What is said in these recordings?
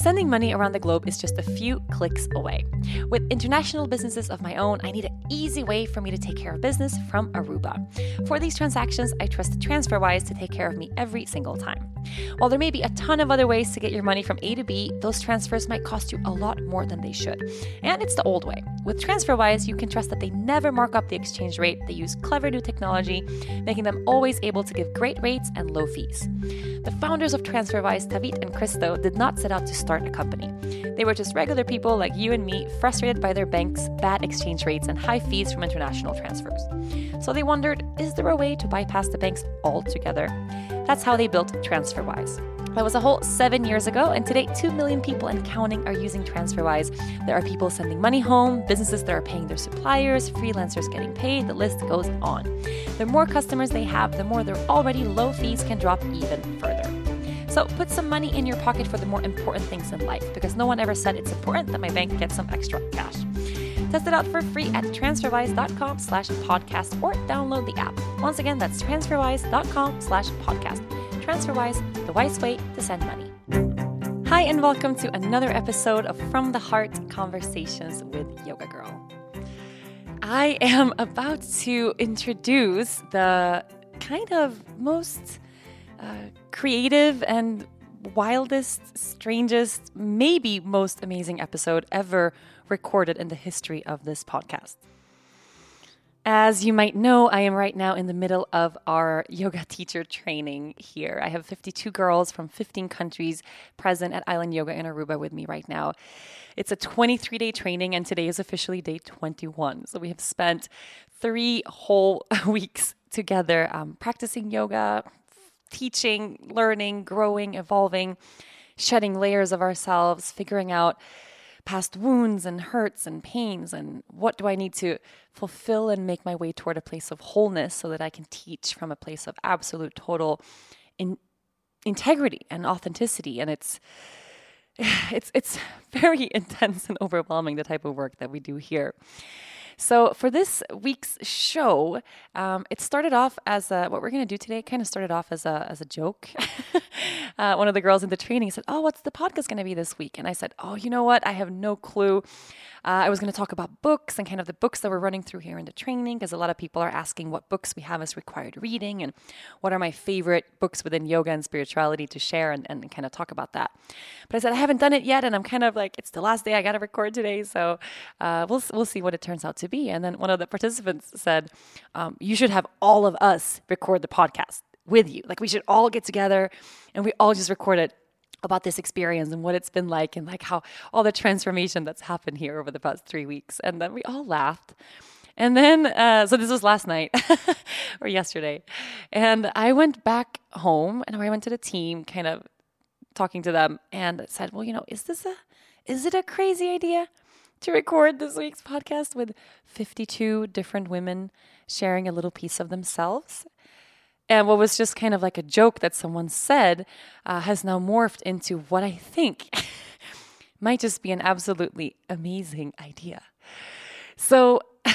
Sending money around the globe is just a few clicks away. With international businesses of my own, I need an easy way for me to take care of business from Aruba. For these transactions, I trust TransferWise to take care of me every single time. While there may be a ton of other ways to get your money from A to B, those transfers might cost you a lot more than they should. And it's the old way. With TransferWise, you can trust that they never mark up the exchange rate. They use clever new technology, making them always able to give great rates and low fees. The founders of TransferWise, Taavet and Kristo, did not set out to start a company. They were just regular people like you and me, frustrated by their bank's bad exchange rates and high fees from international transfers. So they wondered is there a way to bypass the banks altogether? That's how they built TransferWise. That was a whole seven years ago, and today 2 million people and counting are using TransferWise. There are people sending money home, businesses that are paying their suppliers, freelancers getting paid, the list goes on. The more customers they have, the more their already low fees can drop even further. So put some money in your pocket for the more important things in life because no one ever said it's important that my bank gets some extra cash. Test it out for free at transferwise.com slash podcast or download the app. Once again, that's transferwise.com slash podcast. TransferWise, the wise way to send money. Hi, and welcome to another episode of From the Heart Conversations with Yoga Girl. I am about to introduce the kind of most uh, creative and wildest, strangest, maybe most amazing episode ever recorded in the history of this podcast. As you might know, I am right now in the middle of our yoga teacher training here. I have 52 girls from 15 countries present at Island Yoga in Aruba with me right now. It's a 23 day training, and today is officially day 21. So we have spent three whole weeks together um, practicing yoga, teaching, learning, growing, evolving, shedding layers of ourselves, figuring out past wounds and hurts and pains and what do I need to fulfill and make my way toward a place of wholeness so that I can teach from a place of absolute total in, integrity and authenticity and it's it's it's very intense and overwhelming the type of work that we do here. So for this week's show, um, it started off as a, what we're going to do today. Kind of started off as a as a joke. uh, one of the girls in the training said, "Oh, what's the podcast going to be this week?" And I said, "Oh, you know what? I have no clue. Uh, I was going to talk about books and kind of the books that we're running through here in the training because a lot of people are asking what books we have as required reading and what are my favorite books within yoga and spirituality to share and, and kind of talk about that. But I said I haven't done it yet, and I'm kind of like it's the last day I got to record today, so uh, we'll we'll see what it turns out to be. And then one of the participants said, um, "You should have all of us record the podcast." with you. Like we should all get together and we all just record it about this experience and what it's been like and like how all the transformation that's happened here over the past three weeks. And then we all laughed. And then, uh, so this was last night or yesterday. And I went back home and I went to the team, kind of talking to them, and said, Well, you know, is this a, is it a crazy idea to record this week's podcast with 52 different women sharing a little piece of themselves? And what was just kind of like a joke that someone said uh, has now morphed into what I think might just be an absolutely amazing idea. So,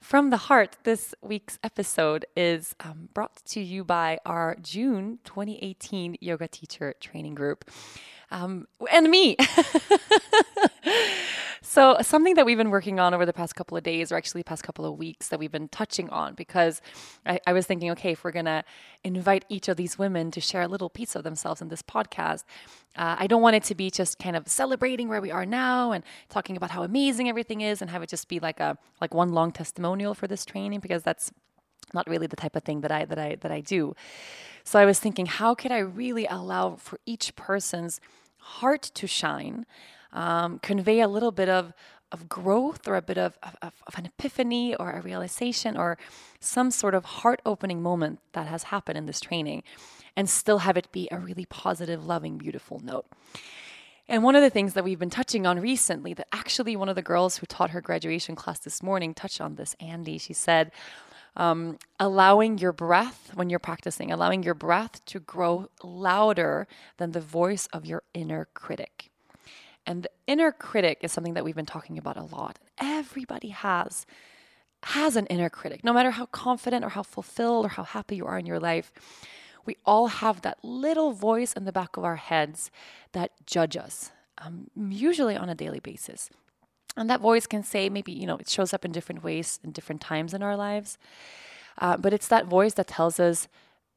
from the heart, this week's episode is um, brought to you by our June 2018 yoga teacher training group um, and me. so, something that we've been working on over the past couple of days, or actually past couple of weeks, that we've been touching on, because I, I was thinking, okay, if we're gonna invite each of these women to share a little piece of themselves in this podcast, uh, I don't want it to be just kind of celebrating where we are now and talking about how amazing everything is, and have it just be like a like one long testimonial for this training, because that's not really the type of thing that I that I that I do. So I was thinking, how could I really allow for each person's heart to shine, um, convey a little bit of of growth or a bit of, of, of, an epiphany or a realization or some sort of heart opening moment that has happened in this training and still have it be a really positive, loving, beautiful note. And one of the things that we've been touching on recently, that actually one of the girls who taught her graduation class this morning touched on this, Andy. She said, um, allowing your breath when you're practicing, allowing your breath to grow louder than the voice of your inner critic. And the inner critic is something that we've been talking about a lot. Everybody has has an inner critic. No matter how confident or how fulfilled or how happy you are in your life, we all have that little voice in the back of our heads that judge us, um, usually on a daily basis. And that voice can say, maybe, you know, it shows up in different ways in different times in our lives. Uh, but it's that voice that tells us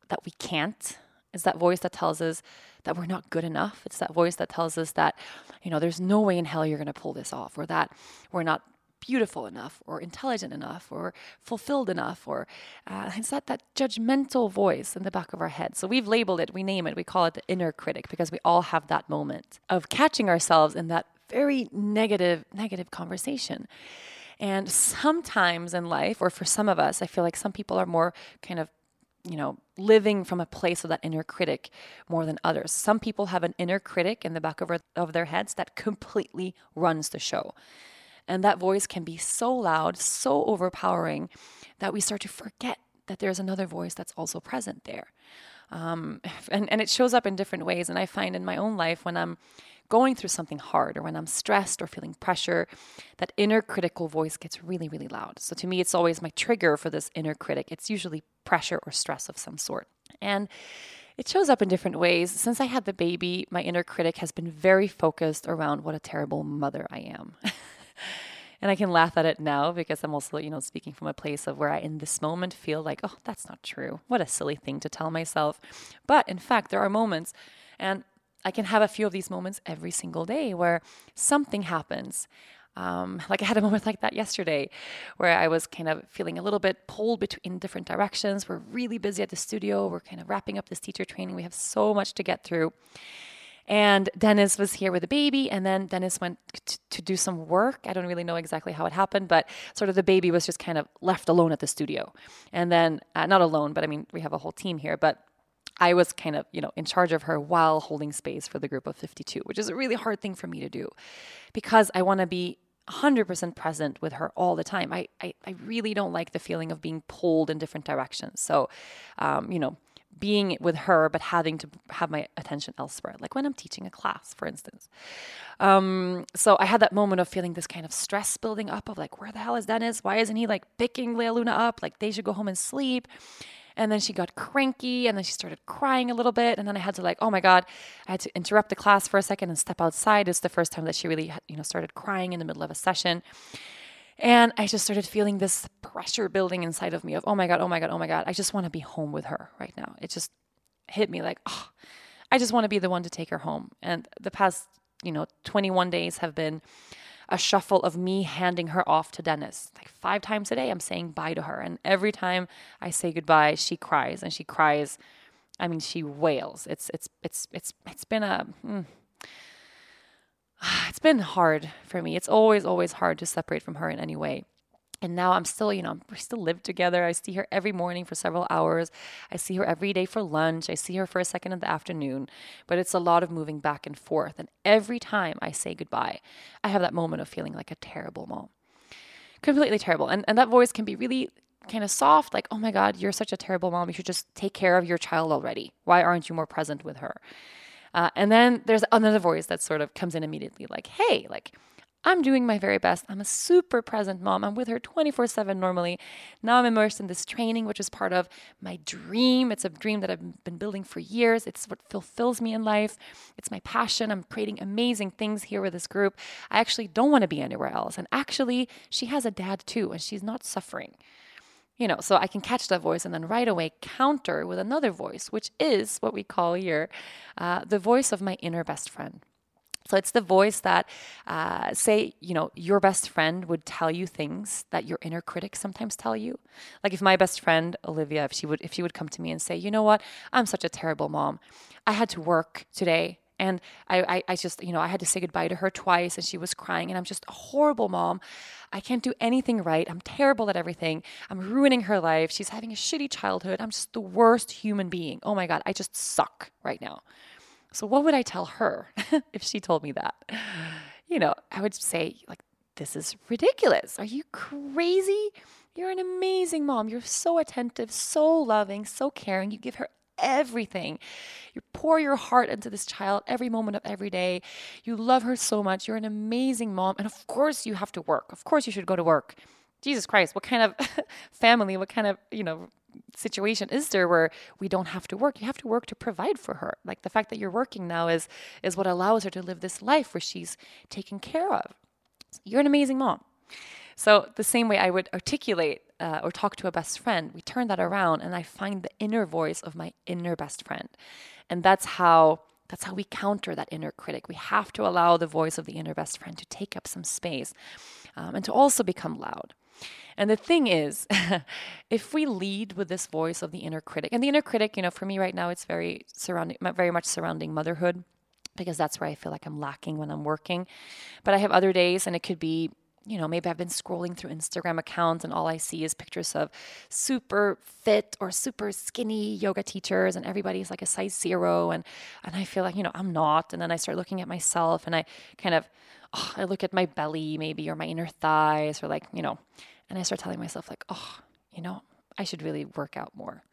that we can't. It's that voice that tells us that we're not good enough. It's that voice that tells us that, you know, there's no way in hell you're going to pull this off, or that we're not beautiful enough, or intelligent enough, or fulfilled enough, or uh, it's that that judgmental voice in the back of our head. So we've labeled it, we name it, we call it the inner critic because we all have that moment of catching ourselves in that very negative, negative conversation. And sometimes in life, or for some of us, I feel like some people are more kind of, you know, living from a place of that inner critic more than others. Some people have an inner critic in the back of, of their heads that completely runs the show. And that voice can be so loud, so overpowering that we start to forget that there's another voice that's also present there. Um, and, and it shows up in different ways. And I find in my own life when I'm going through something hard or when I'm stressed or feeling pressure, that inner critical voice gets really, really loud. So to me, it's always my trigger for this inner critic. It's usually pressure or stress of some sort. And it shows up in different ways. Since I had the baby, my inner critic has been very focused around what a terrible mother I am. and I can laugh at it now because I'm also, you know, speaking from a place of where I in this moment feel like, oh, that's not true. What a silly thing to tell myself. But in fact, there are moments and I can have a few of these moments every single day where something happens. Um, like I had a moment like that yesterday where I was kind of feeling a little bit pulled between different directions. We're really busy at the studio. We're kind of wrapping up this teacher training. We have so much to get through. And Dennis was here with a baby, and then Dennis went t- to do some work. I don't really know exactly how it happened, but sort of the baby was just kind of left alone at the studio. And then, uh, not alone, but I mean, we have a whole team here, but I was kind of, you know, in charge of her while holding space for the group of 52, which is a really hard thing for me to do because I want to be 100% present with her all the time. I, I, I, really don't like the feeling of being pulled in different directions. So, um, you know, being with her, but having to have my attention elsewhere, like when I'm teaching a class, for instance. Um, so I had that moment of feeling this kind of stress building up of like, where the hell is Dennis? Why isn't he like picking Lea Luna up? Like they should go home and sleep. And then she got cranky and then she started crying a little bit. And then I had to like, oh my God, I had to interrupt the class for a second and step outside. It's the first time that she really, you know, started crying in the middle of a session. And I just started feeling this pressure building inside of me of, oh my God, oh my God, oh my God, I just want to be home with her right now. It just hit me like, oh, I just want to be the one to take her home. And the past, you know, 21 days have been a shuffle of me handing her off to Dennis. Like five times a day, I'm saying bye to her. And every time I say goodbye, she cries and she cries. I mean, she wails. It's, it's, it's, it's, it's been a, mm, it's been hard for me. It's always, always hard to separate from her in any way and now I'm still, you know, we still live together. I see her every morning for several hours. I see her every day for lunch. I see her for a second in the afternoon. But it's a lot of moving back and forth. And every time I say goodbye, I have that moment of feeling like a terrible mom. Completely terrible. And, and that voice can be really kind of soft, like, oh my God, you're such a terrible mom. You should just take care of your child already. Why aren't you more present with her? Uh, and then there's another voice that sort of comes in immediately, like, hey, like, I'm doing my very best. I'm a super present mom. I'm with her 24 7 normally. Now I'm immersed in this training, which is part of my dream. It's a dream that I've been building for years. It's what fulfills me in life. It's my passion. I'm creating amazing things here with this group. I actually don't want to be anywhere else. And actually, she has a dad too, and she's not suffering. You know, so I can catch that voice and then right away counter with another voice, which is what we call here uh, the voice of my inner best friend. So it's the voice that, uh, say, you know, your best friend would tell you things that your inner critic sometimes tell you. Like if my best friend Olivia, if she would, if she would come to me and say, you know what, I'm such a terrible mom. I had to work today, and I, I, I just, you know, I had to say goodbye to her twice, and she was crying, and I'm just a horrible mom. I can't do anything right. I'm terrible at everything. I'm ruining her life. She's having a shitty childhood. I'm just the worst human being. Oh my god, I just suck right now. So, what would I tell her if she told me that? You know, I would say, like, this is ridiculous. Are you crazy? You're an amazing mom. You're so attentive, so loving, so caring. You give her everything. You pour your heart into this child every moment of every day. You love her so much. You're an amazing mom. And of course, you have to work. Of course, you should go to work. Jesus Christ, what kind of family, what kind of, you know, situation is there where we don't have to work? You have to work to provide for her. Like the fact that you're working now is is what allows her to live this life where she's taken care of. You're an amazing mom. So the same way I would articulate uh, or talk to a best friend, we turn that around and I find the inner voice of my inner best friend. And that's how that's how we counter that inner critic. We have to allow the voice of the inner best friend to take up some space um, and to also become loud. And the thing is, if we lead with this voice of the inner critic, and the inner critic, you know, for me right now, it's very surrounding, very much surrounding motherhood because that's where I feel like I'm lacking when I'm working. But I have other days, and it could be you know, maybe I've been scrolling through Instagram accounts and all I see is pictures of super fit or super skinny yoga teachers and everybody's like a size zero. And, and I feel like, you know, I'm not. And then I start looking at myself and I kind of, oh, I look at my belly maybe or my inner thighs or like, you know, and I start telling myself like, oh, you know, I should really work out more.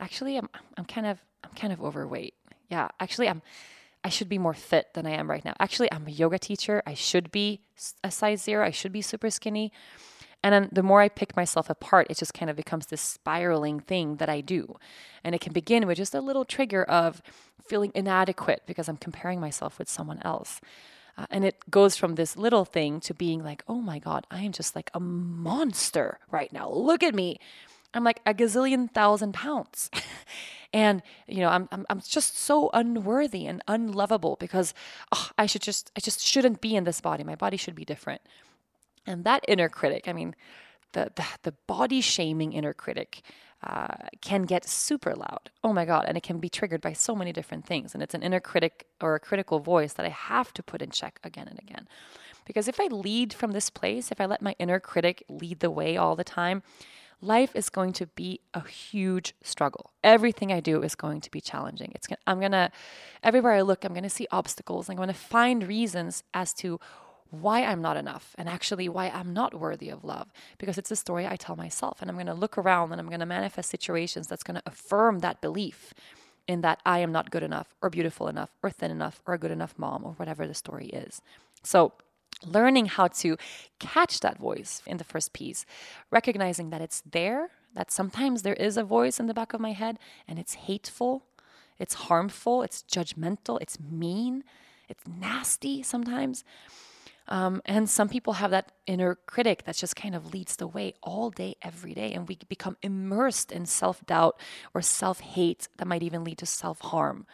Actually, I'm, I'm kind of, I'm kind of overweight. Yeah, actually, I'm, I should be more fit than I am right now. Actually, I'm a yoga teacher. I should be a size zero. I should be super skinny. And then the more I pick myself apart, it just kind of becomes this spiraling thing that I do. And it can begin with just a little trigger of feeling inadequate because I'm comparing myself with someone else. Uh, and it goes from this little thing to being like, oh my God, I am just like a monster right now. Look at me. I'm like a gazillion thousand pounds. and you know I'm, I'm i'm just so unworthy and unlovable because oh, i should just i just shouldn't be in this body my body should be different and that inner critic i mean the the, the body shaming inner critic uh, can get super loud. Oh my God. And it can be triggered by so many different things. And it's an inner critic or a critical voice that I have to put in check again and again. Because if I lead from this place, if I let my inner critic lead the way all the time, life is going to be a huge struggle. Everything I do is going to be challenging. It's gonna, I'm gonna everywhere I look, I'm gonna see obstacles. I'm gonna find reasons as to why I'm not enough and actually why I'm not worthy of love because it's a story I tell myself and I'm going to look around and I'm going to manifest situations that's going to affirm that belief in that I am not good enough or beautiful enough or thin enough or a good enough mom or whatever the story is. So learning how to catch that voice in the first piece, recognizing that it's there, that sometimes there is a voice in the back of my head and it's hateful, it's harmful, it's judgmental, it's mean, it's nasty sometimes. Um, and some people have that inner critic that just kind of leads the way all day, every day. And we become immersed in self doubt or self hate that might even lead to self harm.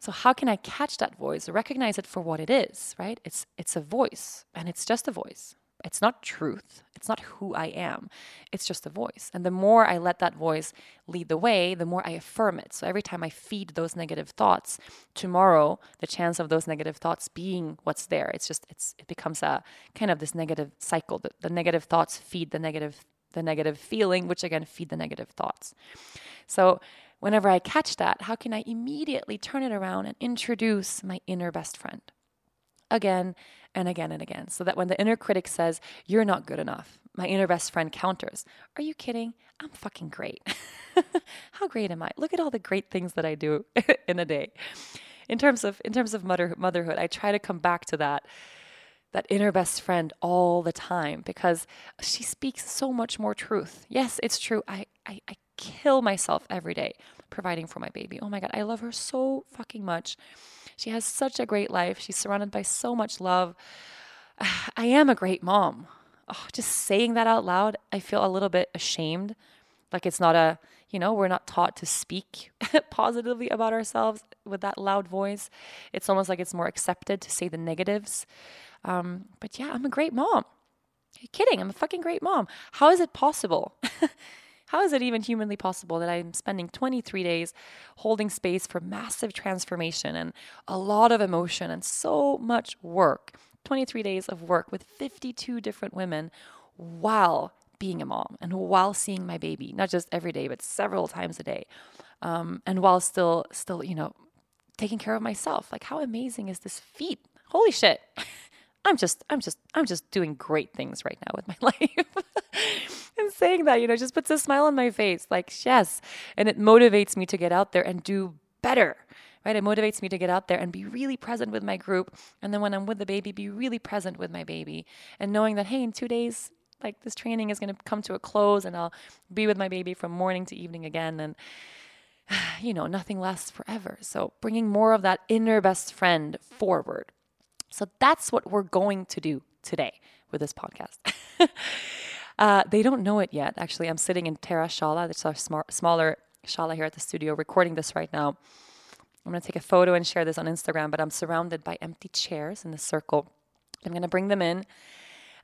So how can I catch that voice, recognize it for what it is, right? It's it's a voice and it's just a voice. It's not truth. It's not who I am. It's just a voice. And the more I let that voice lead the way, the more I affirm it. So every time I feed those negative thoughts, tomorrow the chance of those negative thoughts being what's there, it's just it's it becomes a kind of this negative cycle. The, the negative thoughts feed the negative the negative feeling, which again feed the negative thoughts. So whenever I catch that, how can I immediately turn it around and introduce my inner best friend? Again and again and again, so that when the inner critic says, You're not good enough, my inner best friend counters, Are you kidding? I'm fucking great. how great am I? Look at all the great things that I do in a day. In terms of in terms of mother, motherhood, I try to come back to that that inner best friend all the time because she speaks so much more truth. Yes, it's true. I, I, I kill myself every day providing for my baby. Oh my God, I love her so fucking much. She has such a great life. She's surrounded by so much love. I am a great mom. Oh, just saying that out loud, I feel a little bit ashamed. Like it's not a, you know, we're not taught to speak positively about ourselves with that loud voice. It's almost like it's more accepted to say the negatives. Um, but yeah, I'm a great mom. Are you kidding? I'm a fucking great mom. How is it possible? How is it even humanly possible that I'm spending 23 days holding space for massive transformation and a lot of emotion and so much work? 23 days of work with 52 different women while being a mom and while seeing my baby, not just every day, but several times a day. Um, and while still, still, you know, taking care of myself. Like, how amazing is this feat? Holy shit. I'm just, I'm just, I'm just doing great things right now with my life. and saying that, you know, just puts a smile on my face. Like, yes. And it motivates me to get out there and do better. Right? It motivates me to get out there and be really present with my group. And then when I'm with the baby, be really present with my baby. And knowing that, hey, in two days, like this training is going to come to a close and I'll be with my baby from morning to evening again. And, you know, nothing lasts forever. So bringing more of that inner best friend forward. So that's what we're going to do today with this podcast. uh, they don't know it yet. Actually, I'm sitting in Terra Shala, that's our sm- smaller Shala here at the studio, recording this right now. I'm going to take a photo and share this on Instagram, but I'm surrounded by empty chairs in a circle. I'm going to bring them in.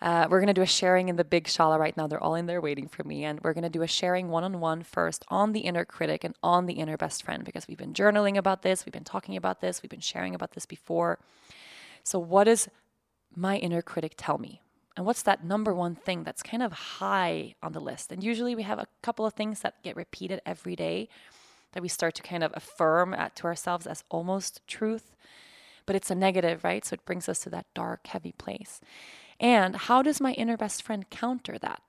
Uh, we're going to do a sharing in the big shala right now. They're all in there waiting for me. And we're going to do a sharing one on one first on the inner critic and on the inner best friend because we've been journaling about this, we've been talking about this, we've been sharing about this before. So, what does my inner critic tell me? And what's that number one thing that's kind of high on the list? And usually we have a couple of things that get repeated every day that we start to kind of affirm at, to ourselves as almost truth. But it's a negative, right? So it brings us to that dark, heavy place. And how does my inner best friend counter that?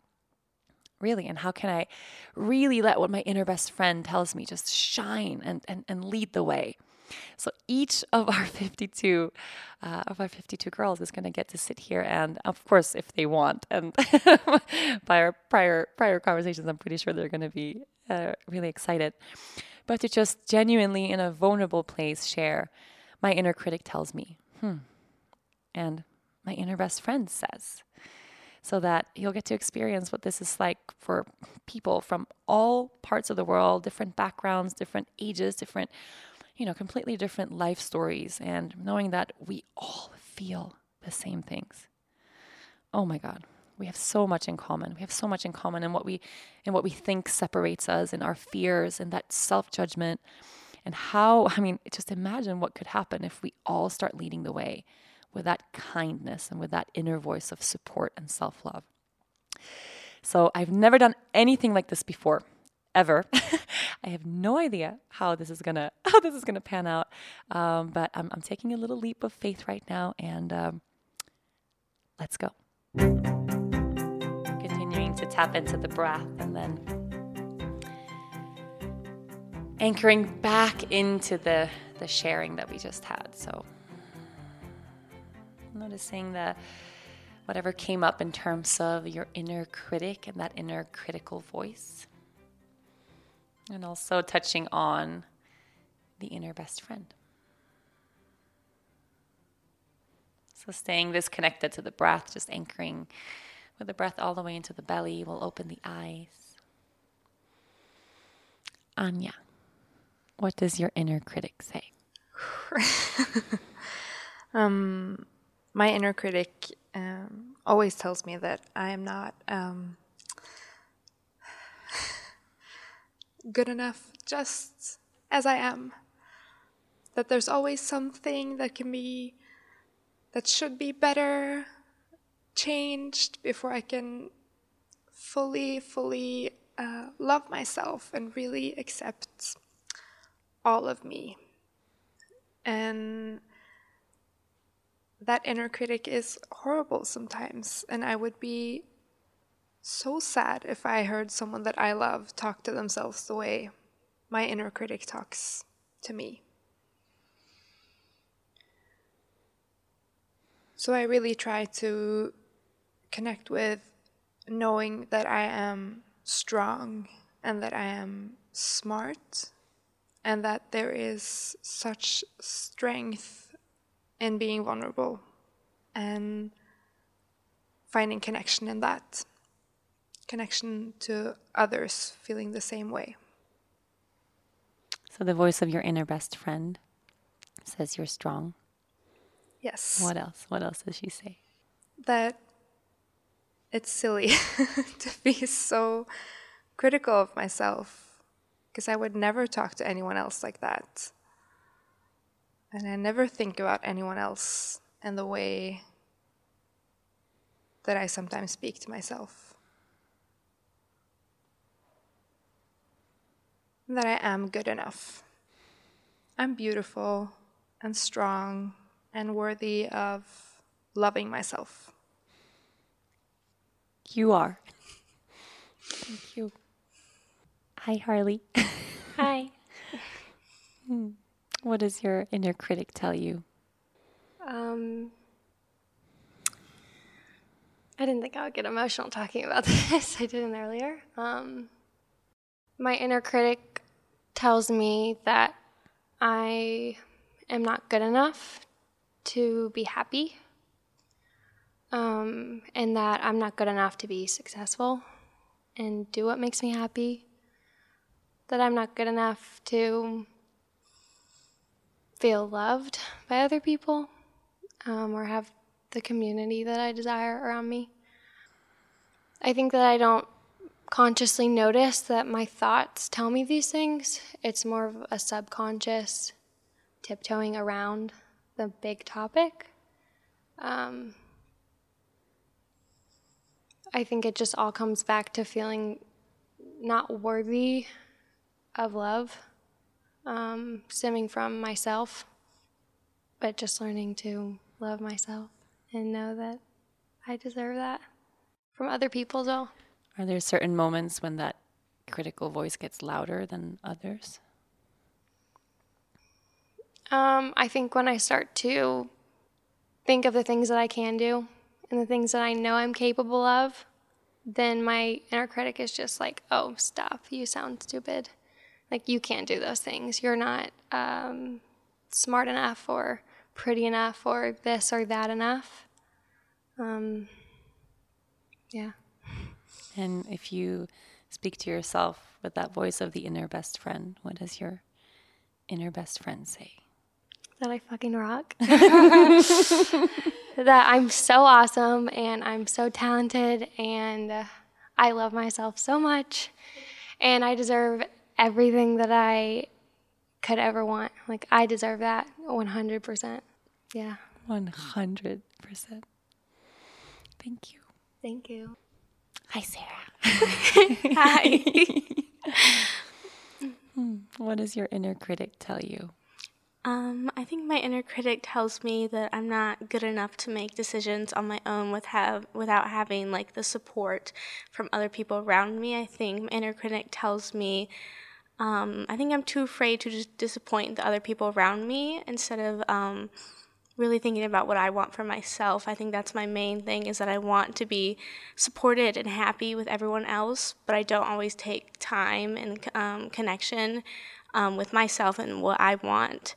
Really, and how can I really let what my inner best friend tells me just shine and, and, and lead the way? So each of our 52 uh, of our 52 girls is going to get to sit here and of course if they want and by our prior prior conversations I'm pretty sure they're going to be uh, really excited. But to just genuinely in a vulnerable place share my inner critic tells me hmm and my inner best friend says so that you'll get to experience what this is like for people from all parts of the world different backgrounds different ages different you know, completely different life stories and knowing that we all feel the same things. Oh my God. We have so much in common. We have so much in common in what we in what we think separates us and our fears and that self-judgment and how I mean, just imagine what could happen if we all start leading the way with that kindness and with that inner voice of support and self-love. So, I've never done anything like this before ever. I have no idea how this is gonna how this is gonna pan out, um, but I'm, I'm, taking a little leap of faith right now, and um, let's go. Continuing to tap into the breath, and then anchoring back into the the sharing that we just had. So noticing the whatever came up in terms of your inner critic and that inner critical voice. And also touching on the inner best friend. So, staying this connected to the breath, just anchoring with the breath all the way into the belly, we'll open the eyes. Anya, what does your inner critic say? um, my inner critic um, always tells me that I am not um, good enough just as I am. That there's always something that can be, that should be better, changed before I can fully, fully uh, love myself and really accept all of me. And that inner critic is horrible sometimes, and I would be so sad if I heard someone that I love talk to themselves the way my inner critic talks to me. So I really try to connect with knowing that I am strong and that I am smart and that there is such strength in being vulnerable and finding connection in that connection to others feeling the same way. So the voice of your inner best friend says you're strong. Yes. What else? What else does she say? That it's silly to be so critical of myself because I would never talk to anyone else like that. And I never think about anyone else in the way that I sometimes speak to myself. That I am good enough. I'm beautiful and strong and worthy of loving myself. You are. Thank you. Hi, Harley. Hi. Hmm. what does your inner critic tell you? Um, I didn't think I would get emotional talking about this. I didn't earlier. Um, my inner critic tells me that I am not good enough to be happy, um, and that I'm not good enough to be successful and do what makes me happy. That I'm not good enough to feel loved by other people um, or have the community that I desire around me. I think that I don't consciously notice that my thoughts tell me these things. It's more of a subconscious tiptoeing around the big topic. Um, I think it just all comes back to feeling not worthy of love, um, stemming from myself, but just learning to love myself and know that I deserve that from other people, though. Are there certain moments when that critical voice gets louder than others? Um, I think when I start to think of the things that I can do and the things that I know I'm capable of, then my inner critic is just like, oh, stop. You sound stupid. Like, you can't do those things. You're not um, smart enough or pretty enough or this or that enough. Um, yeah. And if you speak to yourself with that voice of the inner best friend, what does your inner best friend say? That I fucking rock. that I'm so awesome and I'm so talented and I love myself so much and I deserve everything that I could ever want. Like, I deserve that 100%. Yeah. 100%. Thank you. Thank you. Hi, Sarah. Hi. What does your inner critic tell you? Um, I think my inner critic tells me that I'm not good enough to make decisions on my own with have, without having like the support from other people around me. I think my inner critic tells me um, I think I'm too afraid to just disappoint the other people around me instead of um, really thinking about what I want for myself. I think that's my main thing is that I want to be supported and happy with everyone else, but I don't always take time and um, connection um, with myself and what I want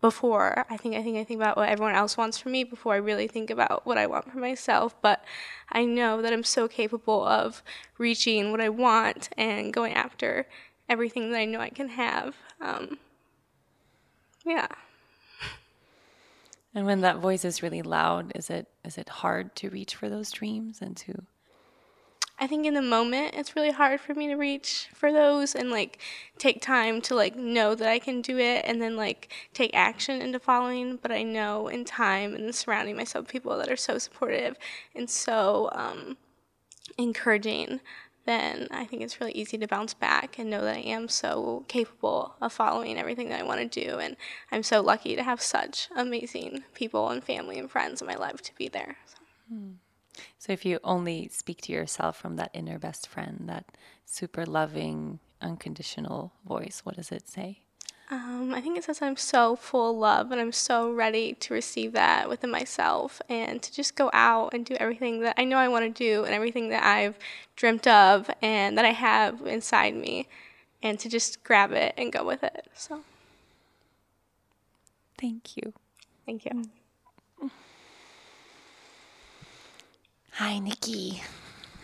before I think I think I think about what everyone else wants from me before I really think about what I want for myself. But I know that I'm so capable of reaching what I want and going after everything that I know I can have. Um, yeah. And when that voice is really loud, is it is it hard to reach for those dreams and to I think in the moment it's really hard for me to reach for those and like take time to like know that I can do it and then like take action into following. But I know in time and surrounding myself with people that are so supportive and so um, encouraging, then I think it's really easy to bounce back and know that I am so capable of following everything that I want to do. And I'm so lucky to have such amazing people and family and friends in my life to be there. So. Hmm. So if you only speak to yourself from that inner best friend, that super loving, unconditional voice, what does it say? Um, I think it says I'm so full of love and I'm so ready to receive that within myself and to just go out and do everything that I know I want to do and everything that I've dreamt of and that I have inside me and to just grab it and go with it. So, thank you. Thank you. Hi, Nikki.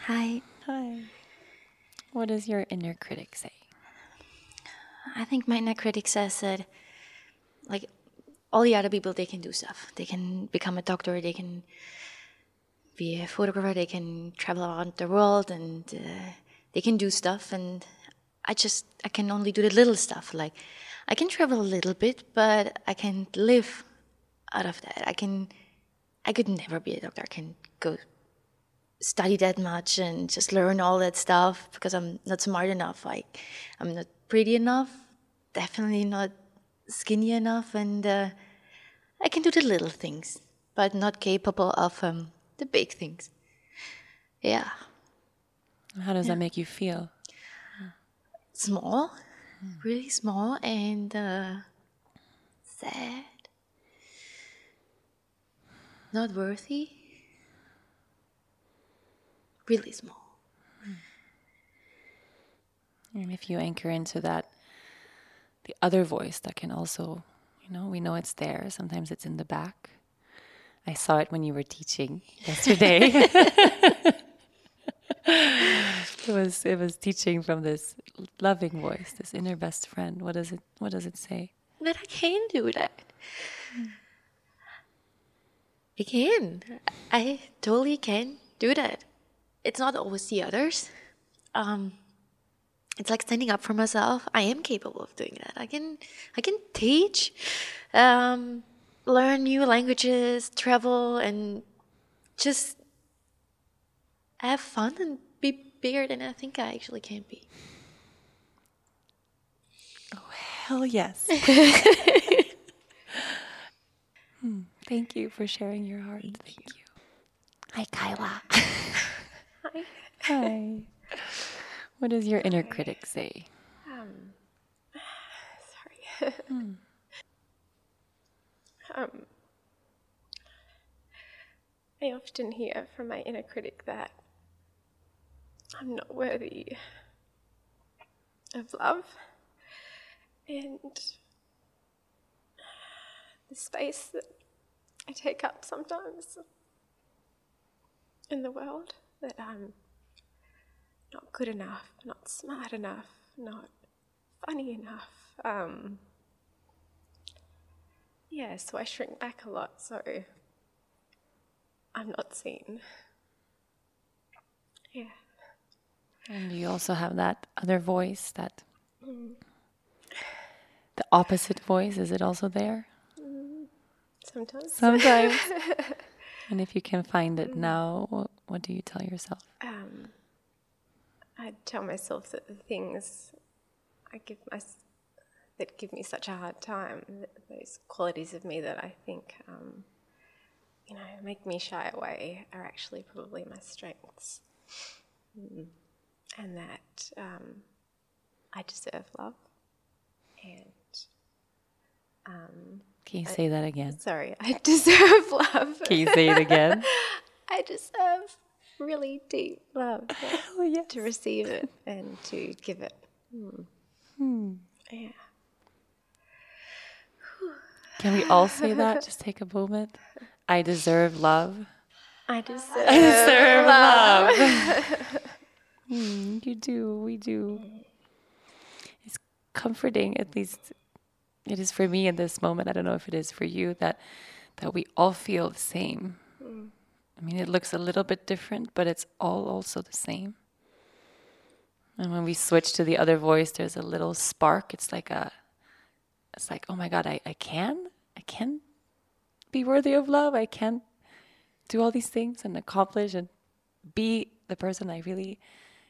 Hi. Hi. What does your inner critic say? I think my inner critic says that, like, all the other people, they can do stuff. They can become a doctor, they can be a photographer, they can travel around the world, and uh, they can do stuff. And I just, I can only do the little stuff. Like, I can travel a little bit, but I can't live out of that. I can, I could never be a doctor. I can go study that much and just learn all that stuff because I'm not smart enough. Like I'm not pretty enough, definitely not skinny enough, and uh, I can do the little things, but not capable of um, the big things. Yeah. How does yeah. that make you feel? Small, really small, and uh, sad. Not worthy really small. Mm. And if you anchor into that, the other voice that can also, you know, we know it's there. Sometimes it's in the back. I saw it when you were teaching yesterday. it was it was teaching from this loving voice, this inner best friend. What does it What does it say? That I can do that. I can. I totally can do that. It's not always the others. Um, it's like standing up for myself. I am capable of doing that. I can. I can teach, um, learn new languages, travel, and just have fun and be bigger than I think I actually can be. Oh hell yes. Hmm, Thank you for sharing your heart. Thank, you. Hi, Kyla. Hi. Hi. What does your inner critic say? Um, Sorry. um, I often hear from my inner critic that I'm not worthy of love and the space that I take up sometimes in the world that I'm um, not good enough, not smart enough, not funny enough. Um, yeah, so I shrink back a lot, so I'm not seen. Yeah. And you also have that other voice, that mm. the opposite voice. Is it also there? Mm. Sometimes. Sometimes. and if you can find it mm. now, what, do you tell yourself? um, I tell myself that the things I give my that give me such a hard time, those qualities of me that I think, um, you know, make me shy away, are actually probably my strengths, Mm. and that um, I deserve love. And um, Can you say that again? sorry, I deserve love. Can you say it again? I deserve really deep love oh, yes. to receive it and to give it. Hmm. Yeah. Can we all say that? Just take a moment. I deserve love. I deserve, I deserve love. Hmm, you do. We do. It's comforting, at least it is for me in this moment. I don't know if it is for you that that we all feel the same. I mean, it looks a little bit different, but it's all also the same. And when we switch to the other voice, there's a little spark. It's like a, it's like, oh my God, I, I can, I can be worthy of love. I can do all these things and accomplish and be the person I really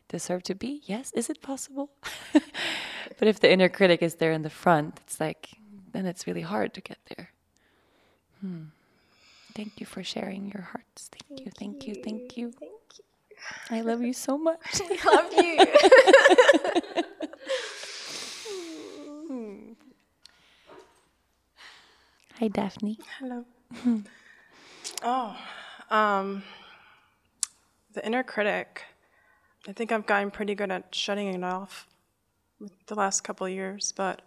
deserve to be. Yes, is it possible? but if the inner critic is there in the front, it's like, then it's really hard to get there. Hmm. Thank you for sharing your hearts. Thank, you, thank you, thank you. Thank you. I love you so much. I love you. Hi, Daphne. Hello. oh, um, the inner critic. I think I've gotten pretty good at shutting it off with the last couple of years, but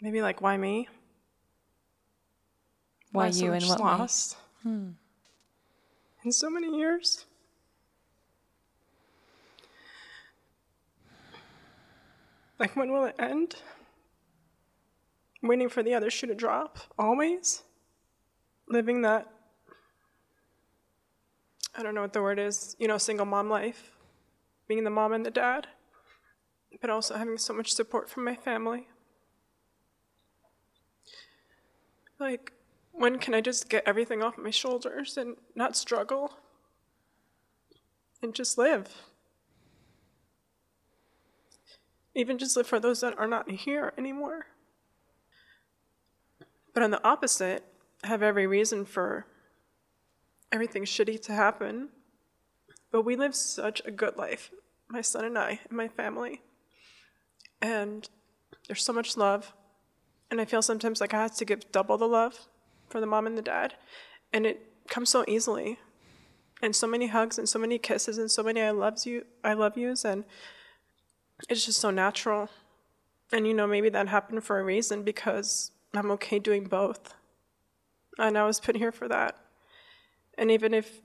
maybe like why me? Why so you and what lost hmm. in so many years. Like when will it end? Waiting for the other shoe to drop, always. Living that I don't know what the word is, you know, single mom life. Being the mom and the dad. But also having so much support from my family. Like, when can I just get everything off my shoulders and not struggle? And just live? Even just live for those that are not here anymore. But on the opposite, I have every reason for everything shitty to happen. But we live such a good life, my son and I, and my family. And there's so much love. And I feel sometimes like I have to give double the love for the mom and the dad. And it comes so easily. and so many hugs and so many kisses and so many I loves you I love yous and it's just so natural. And you know, maybe that happened for a reason because I'm okay doing both. And I was put here for that. And even if,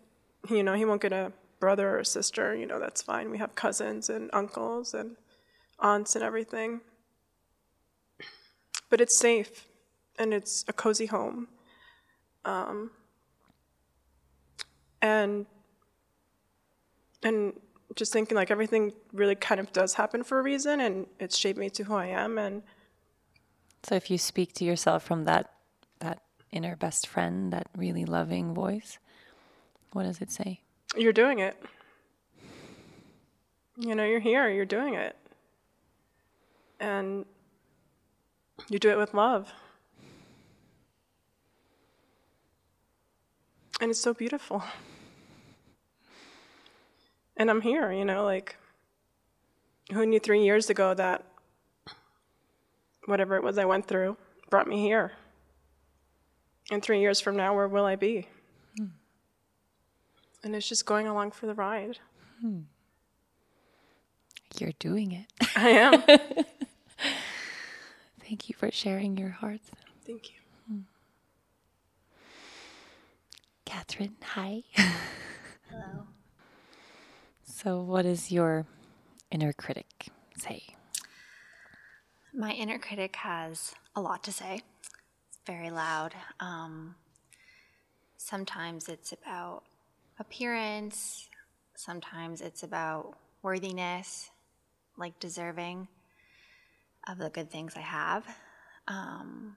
you know, he won't get a brother or a sister, you know, that's fine. We have cousins and uncles and aunts and everything. But it's safe and it's a cozy home. Um, and and just thinking like everything really kind of does happen for a reason and it's shaped me to who I am and So if you speak to yourself from that that inner best friend, that really loving voice, what does it say? you're doing it. You know, you're here, you're doing it. And you do it with love. And it's so beautiful. And I'm here, you know, like, who knew three years ago that whatever it was I went through brought me here? And three years from now, where will I be? Hmm. And it's just going along for the ride. Hmm. You're doing it. I am. Thank you for sharing your heart. Thank you. Catherine, hi. Hello. So, what does your inner critic say? My inner critic has a lot to say. It's very loud. Um, sometimes it's about appearance, sometimes it's about worthiness, like deserving of the good things I have. Um,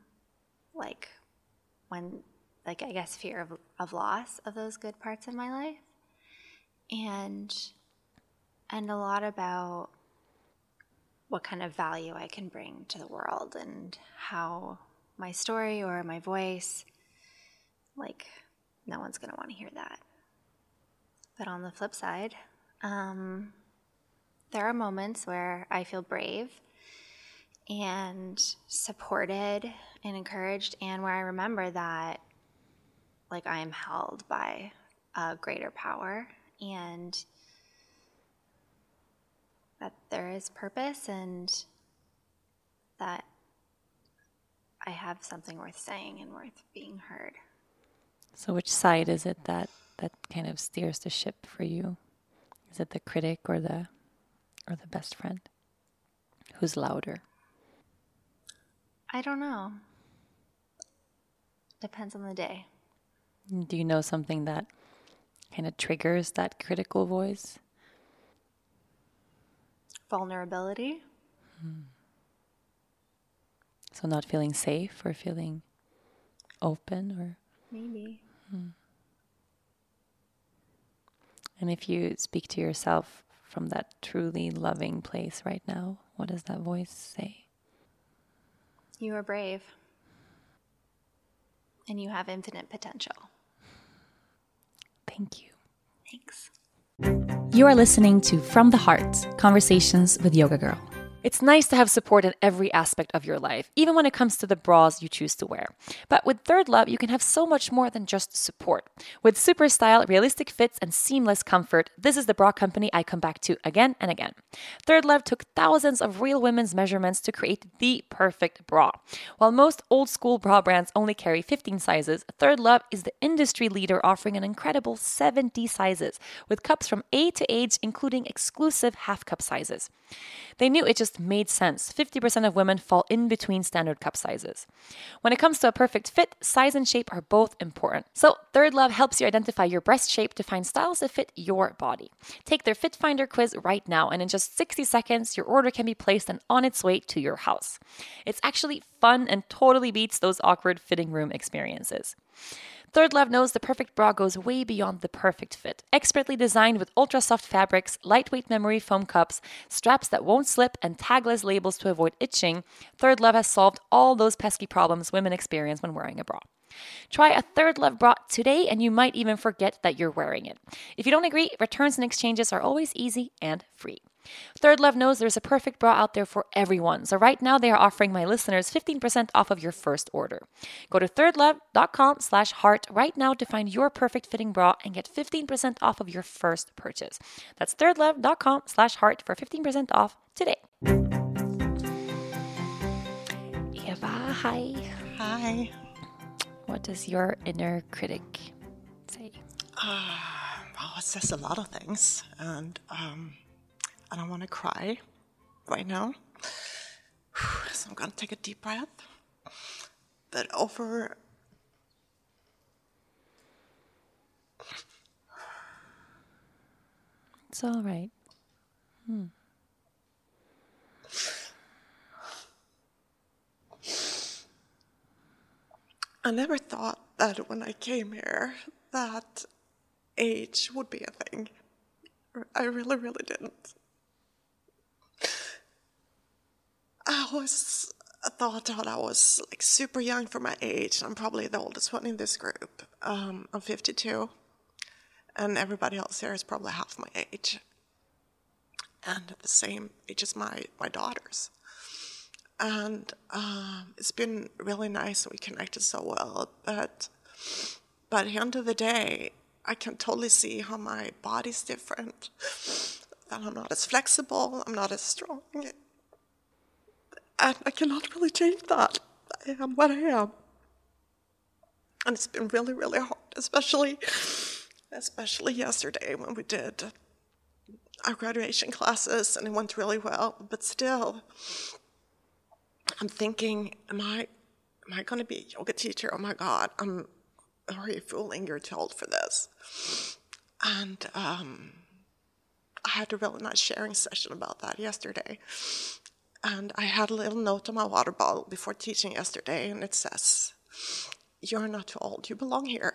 like when, like, I guess fear of, of loss of those good parts of my life. And, and a lot about what kind of value I can bring to the world and how my story or my voice, like, no one's going to want to hear that. But on the flip side, um, there are moments where I feel brave and supported and encouraged, and where I remember that, like, I am held by a greater power and that there is purpose and that I have something worth saying and worth being heard. So, which side is it that that kind of steers the ship for you? Is it the critic or the or the best friend? Who's louder? I don't know. Depends on the day. Do you know something that kind of triggers that critical voice? Vulnerability. So, not feeling safe or feeling open or Maybe. Hmm. And if you speak to yourself from that truly loving place right now, what does that voice say? You are brave. And you have infinite potential. Thank you. Thanks. You are listening to From the Heart Conversations with Yoga Girl. It's nice to have support in every aspect of your life, even when it comes to the bras you choose to wear. But with Third Love, you can have so much more than just support. With super style, realistic fits, and seamless comfort, this is the bra company I come back to again and again. Third Love took thousands of real women's measurements to create the perfect bra. While most old school bra brands only carry 15 sizes, Third Love is the industry leader offering an incredible 70 sizes, with cups from A to H, including exclusive half cup sizes. They knew it just made sense. 50% of women fall in between standard cup sizes. When it comes to a perfect fit, size and shape are both important. So, Third Love helps you identify your breast shape to find styles that fit your body. Take their Fit Finder quiz right now, and in just 60 seconds, your order can be placed and on its way to your house. It's actually fun and totally beats those awkward fitting room experiences. Third Love knows the perfect bra goes way beyond the perfect fit. Expertly designed with ultra soft fabrics, lightweight memory foam cups, straps that won't slip, and tagless labels to avoid itching, Third Love has solved all those pesky problems women experience when wearing a bra. Try a Third Love bra today, and you might even forget that you're wearing it. If you don't agree, returns and exchanges are always easy and free. Third Love knows there's a perfect bra out there for everyone. So right now they are offering my listeners 15% off of your first order. Go to thirdlove.com slash heart right now to find your perfect fitting bra and get 15% off of your first purchase. That's thirdlove.com slash heart for 15% off today. Eva, hi. Hi. What does your inner critic say? Well, it says a lot of things, and um, I don't want to cry right now. So I'm gonna take a deep breath. But over It's all right. Hmm. I never thought that when I came here that age would be a thing. I really, really didn't. I always thought that I was like super young for my age. I'm probably the oldest one in this group. Um, I'm 52, and everybody else here is probably half my age, and the same age as my my daughters and um, it's been really nice. We connected so well, but but at the end of the day, I can totally see how my body's different. That I'm not as flexible. I'm not as strong, and I cannot really change that. I am what I am, and it's been really, really hard, especially especially yesterday when we did our graduation classes, and it went really well. But still. I'm thinking, am I, am I to be a yoga teacher? Oh my God, I'm already fooling. You're too old for this. And um, I had a really nice sharing session about that yesterday. And I had a little note on my water bottle before teaching yesterday, and it says, You're not too old, you belong here.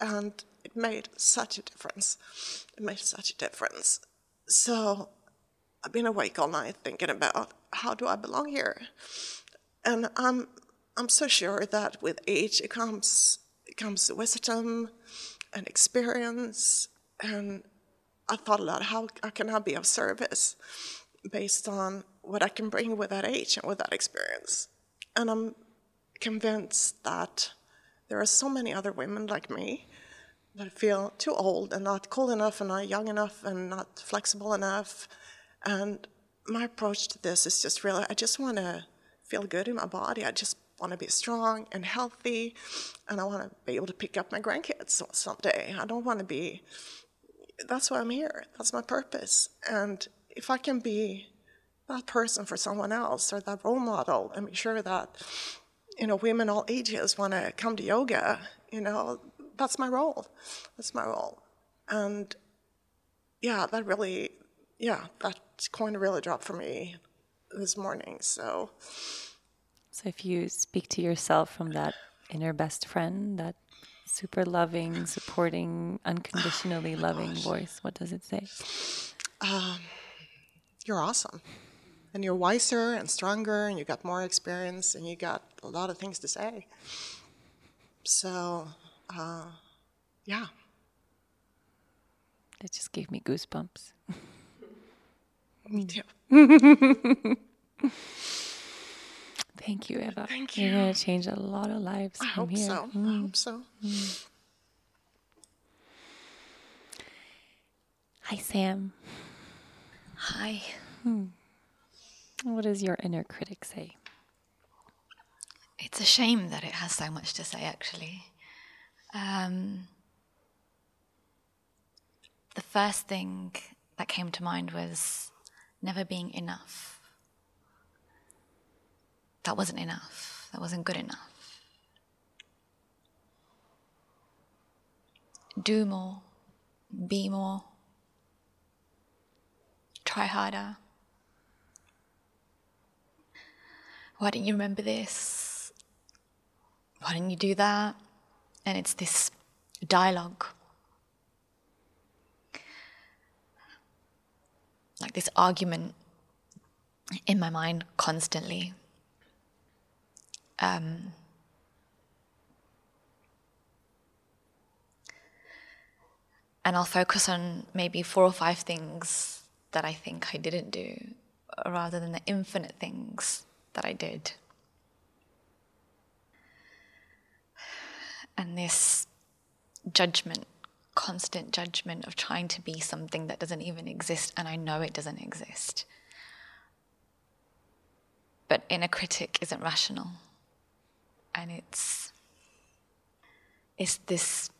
And it made such a difference. It made such a difference. So I've been awake all night thinking about how do I belong here, and I'm I'm so sure that with age it comes it comes wisdom and experience, and I thought a lot how, how can I be of service based on what I can bring with that age and with that experience, and I'm convinced that there are so many other women like me that feel too old and not cool enough and not young enough and not flexible enough and my approach to this is just really, I just want to feel good in my body. I just want to be strong and healthy, and I want to be able to pick up my grandkids someday. I don't want to be, that's why I'm here. That's my purpose. And if I can be that person for someone else or that role model and be sure that, you know, women all ages want to come to yoga, you know, that's my role. That's my role. And yeah, that really, yeah, that coin really dropped for me this morning. So, So if you speak to yourself from that inner best friend, that super loving, supporting, unconditionally oh loving voice, what does it say? Um, you're awesome. And you're wiser and stronger, and you got more experience, and you got a lot of things to say. So, uh, yeah. That just gave me goosebumps. Me too. Thank you, Eva. Thank you. You're you. gonna change a lot of lives I from hope here. so. I hope so. Hi, Sam. Hi. What does your inner critic say? It's a shame that it has so much to say, actually. Um, the first thing that came to mind was never being enough. That wasn't enough. That wasn't good enough. Do more, be more, try harder. Why didn't you remember this? Why didn't you do that? And it's this dialogue. Like this argument in my mind constantly. Um, and I'll focus on maybe four or five things that I think I didn't do rather than the infinite things that I did. And this judgment, constant judgment of trying to be something that doesn't even exist, and I know it doesn't exist. But inner critic isn't rational. And it's it's this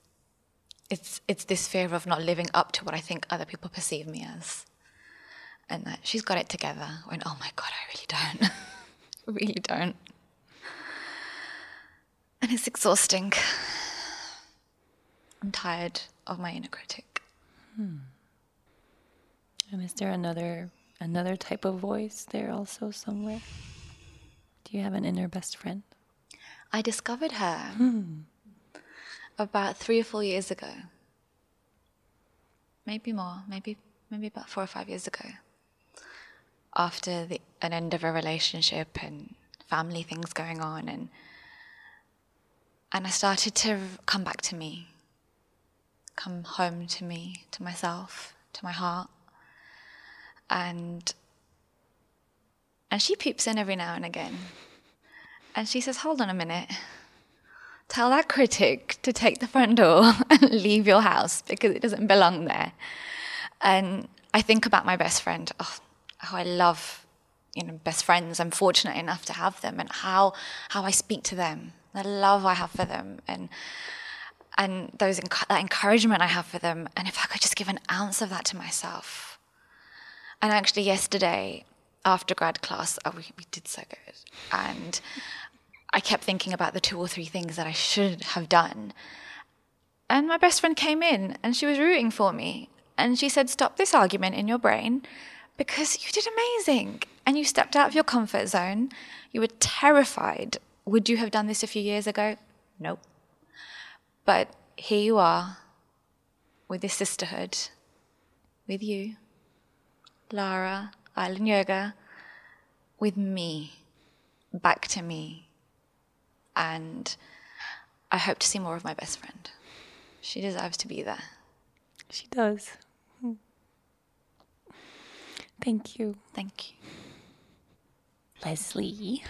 it's it's this fear of not living up to what I think other people perceive me as. And that she's got it together when oh my god, I really don't. really don't. And it's exhausting. I'm tired of my inner critic. Hmm. And is there another another type of voice there also somewhere? Do you have an inner best friend? I discovered her hmm. about three or four years ago. Maybe more, maybe maybe about four or five years ago. After the, an end of a relationship and family things going on and and I started to come back to me come home to me, to myself, to my heart. And and she peeps in every now and again. And she says, Hold on a minute. Tell that critic to take the front door and leave your house because it doesn't belong there. And I think about my best friend. Oh, how I love, you know, best friends. I'm fortunate enough to have them and how how I speak to them, the love I have for them. And and those that encouragement I have for them. And if I could just give an ounce of that to myself. And actually, yesterday after grad class, oh, we, we did so good, and I kept thinking about the two or three things that I should have done. And my best friend came in and she was rooting for me. And she said, Stop this argument in your brain because you did amazing. And you stepped out of your comfort zone. You were terrified. Would you have done this a few years ago? Nope. But here you are with this sisterhood, with you, Lara, Island Yoga, with me, back to me. And I hope to see more of my best friend. She deserves to be there. She does. Thank you. Thank you. Leslie.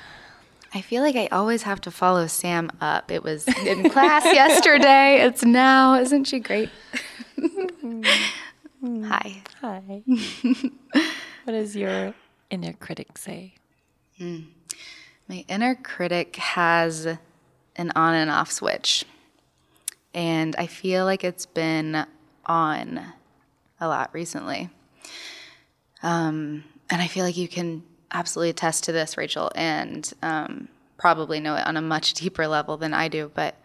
I feel like I always have to follow Sam up. It was in class yesterday. It's now. Isn't she great? Hi. Hi. what does your inner critic say? Mm. My inner critic has an on and off switch. And I feel like it's been on a lot recently. Um, and I feel like you can absolutely attest to this, Rachel, and um, probably know it on a much deeper level than I do. But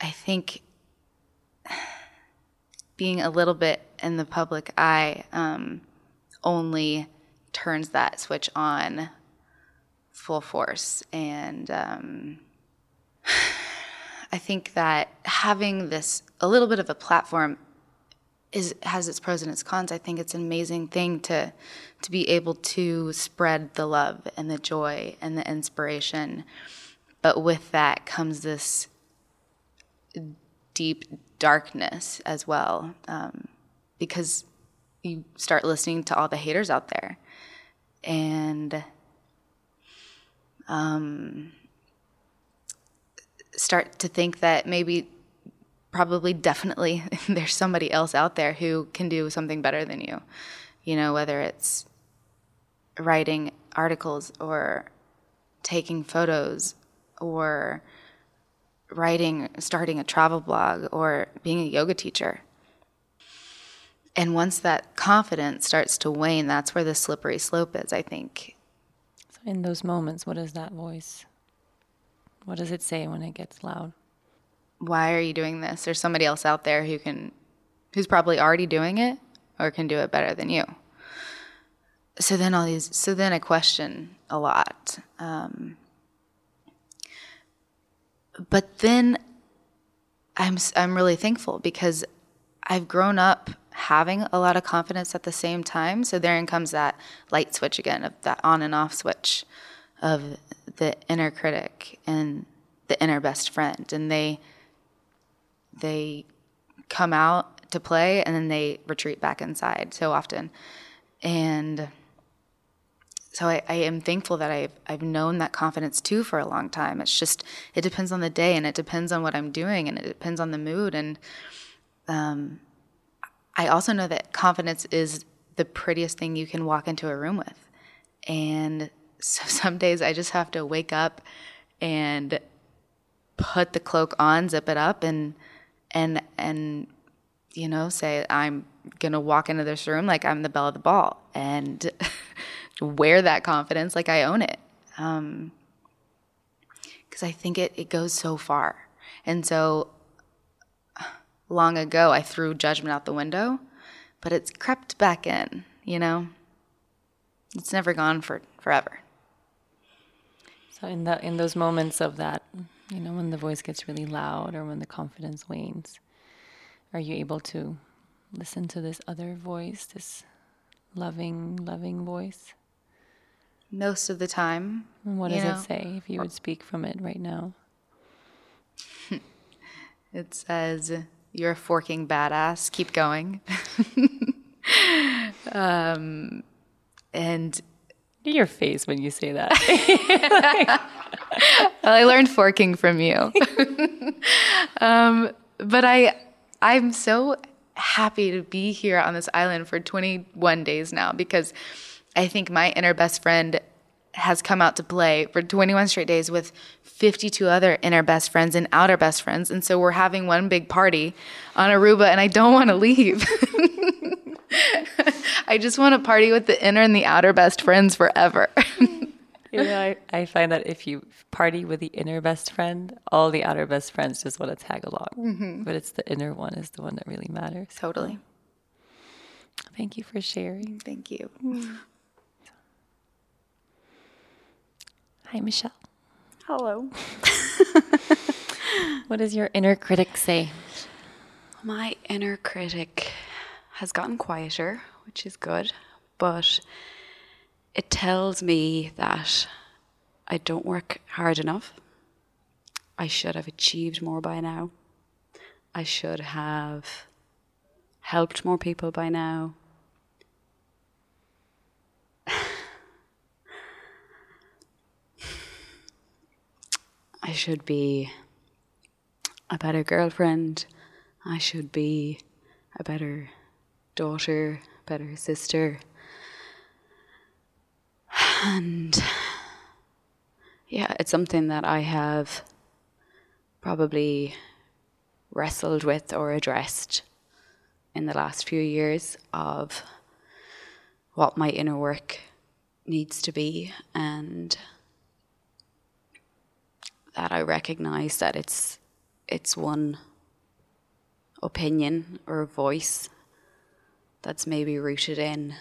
I think being a little bit in the public eye um, only turns that switch on full force. And um, I think that having this a little bit of a platform is has its pros and its cons. I think it's an amazing thing to to be able to spread the love and the joy and the inspiration. But with that comes this deep darkness as well, um, because you start listening to all the haters out there, and um, start to think that maybe probably definitely there's somebody else out there who can do something better than you. You know, whether it's writing articles or taking photos or writing, starting a travel blog or being a yoga teacher. And once that confidence starts to wane, that's where the slippery slope is, I think. So, in those moments, what is that voice? What does it say when it gets loud? Why are you doing this? There's somebody else out there who can, who's probably already doing it or can do it better than you. So then all these, so then I question a lot. Um, but then I'm, I'm really thankful because I've grown up having a lot of confidence at the same time. So therein comes that light switch again of that on and off switch of the inner critic and the inner best friend. And they, they come out to play and then they retreat back inside so often. and so I, I am thankful that I've I've known that confidence too for a long time. It's just it depends on the day and it depends on what I'm doing and it depends on the mood and um, I also know that confidence is the prettiest thing you can walk into a room with. And so some days I just have to wake up and put the cloak on, zip it up and and and you know, say I'm to walk into this room like I'm the belle of the ball and wear that confidence like I own it. Um, because I think it, it goes so far. And so long ago, I threw judgment out the window, but it's crept back in, you know? It's never gone for forever. So in that in those moments of that, you know, when the voice gets really loud or when the confidence wanes, are you able to listen to this other voice, this loving, loving voice? Most of the time. And what does know? it say if you would speak from it right now? It says, You're a forking badass, keep going. um, and Your face when you say that. well, I learned forking from you. um, but I, I'm so happy to be here on this island for 21 days now because I think my inner best friend has come out to play for 21 straight days with 52 other inner best friends and outer best friends. And so we're having one big party on Aruba, and I don't want to leave. I just want to party with the inner and the outer best friends forever. yeah, I, I find that if you party with the inner best friend, all the outer best friends just want to tag along. Mhm. But it's the inner one is the one that really matters. Totally. Thank you for sharing. Thank you. Hi, Michelle. Hello. What does your inner critic say? My inner critic has gotten quieter, which is good, but it tells me that I don't work hard enough. I should have achieved more by now. I should have helped more people by now. I should be a better girlfriend. I should be a better daughter, better sister. And yeah, it's something that I have probably wrestled with or addressed in the last few years of what my inner work needs to be and that I recognize that it's it's one opinion or voice that's maybe rooted in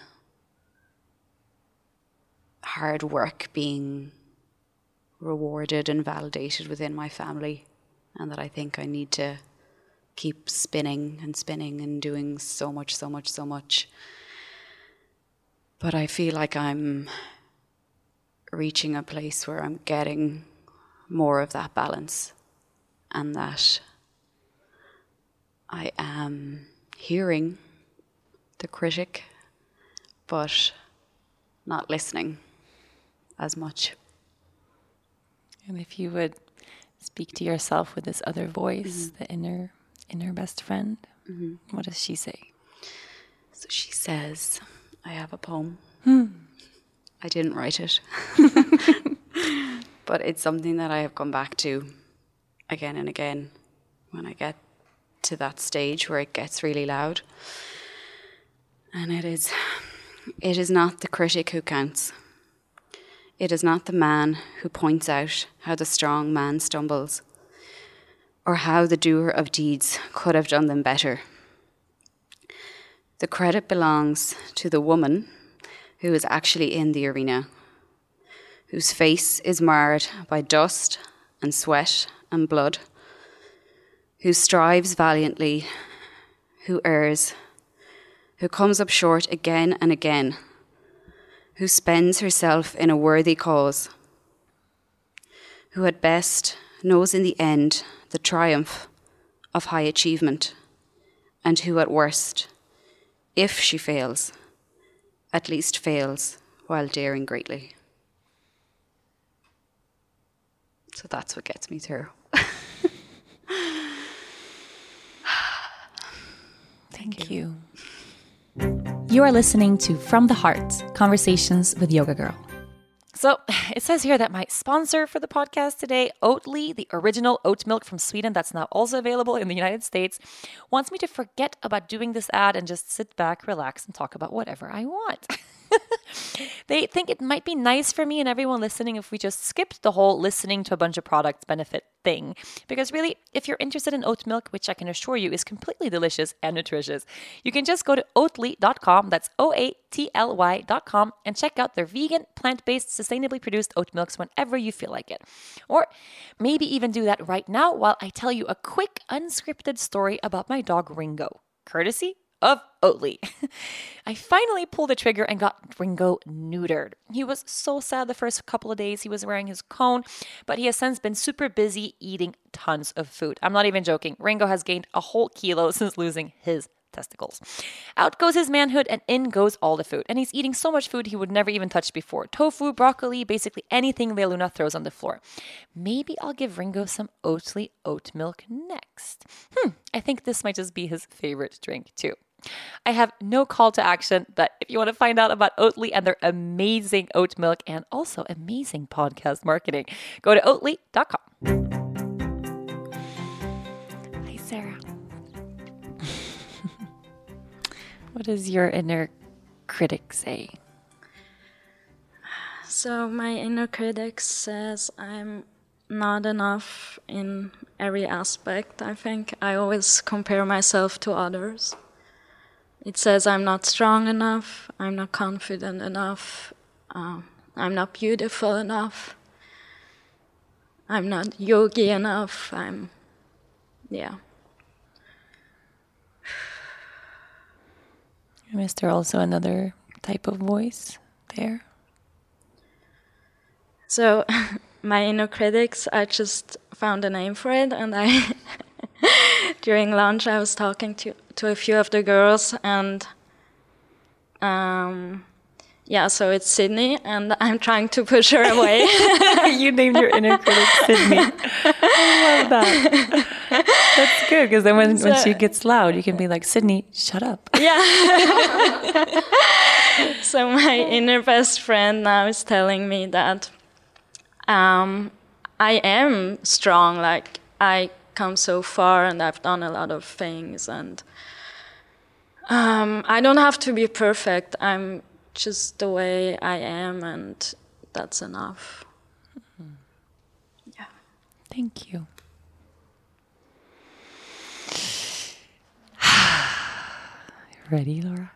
hard work being rewarded and validated within my family and that I think I need to keep spinning and spinning and doing so much so much so much. But I feel like I'm reaching a place where I'm getting more of that balance and that I am hearing the critic but not listening as much. And if you would speak to yourself with this other voice, the inner inner best friend, Mhm. what does she say? So she says, I have a poem. Hmm. I didn't write it. but it's something that I have come back to again and again when I get to that stage where it gets really loud. And it is it is not the critic who counts. It is not the man who points out how the strong man stumbles or how the doer of deeds could have done them better. The credit belongs to the woman who is actually in the arena, whose face is marred by dust and sweat and blood, who strives valiantly, who errs, who comes up short again and again, who spends herself in a worthy cause, who at best knows in the end the triumph of high achievement, and who at worst, if she fails, at least fails while daring greatly. So that's what gets me through. Thank you. You are listening to From the Heart Conversations with Yoga Girl. So it says here that my sponsor for the podcast today, Oatly, the original oat milk from Sweden that's now also available in the United States, wants me to forget about doing this ad and just sit back, relax, and talk about whatever I want. they think it might be nice for me and everyone listening if we just skipped the whole listening to a bunch of products benefit thing. Because really, if you're interested in oat milk, which I can assure you is completely delicious and nutritious, you can just go to oatly.com, that's O A T L Y.com, and check out their vegan, plant based, sustainably produced oat milks whenever you feel like it. Or maybe even do that right now while I tell you a quick, unscripted story about my dog Ringo, courtesy of Oatly. I finally pulled the trigger and got Ringo neutered. He was so sad the first couple of days he was wearing his cone, but he has since been super busy eating tons of food. I'm not even joking. Ringo has gained a whole kilo since losing his testicles. Out goes his manhood and in goes all the food. And he's eating so much food he would never even touch before tofu, broccoli, basically anything Lea Luna throws on the floor. Maybe I'll give Ringo some Oatly oat milk next. Hmm, I think this might just be his favorite drink too. I have no call to action, but if you want to find out about Oatly and their amazing oat milk and also amazing podcast marketing, go to oatly.com. Hi, Sarah. What does your inner critic say? So, my inner critic says I'm not enough in every aspect. I think I always compare myself to others. It says I'm not strong enough, I'm not confident enough, um, I'm not beautiful enough, I'm not yogi enough, I'm, yeah. Is there also another type of voice there? So, my inner critics, I just found a name for it, and I, during lunch, I was talking to to a few of the girls, and um, yeah, so it's Sydney, and I'm trying to push her away. you named your inner critic Sydney. I love that. That's good because then when, so, when she gets loud, you can be like, Sydney, shut up. Yeah. so my inner best friend now is telling me that um, I am strong. Like I come so far, and I've done a lot of things, and um, I don't have to be perfect. I'm just the way I am, and that's enough. Mm-hmm. Yeah. Thank you. Ready, Laura?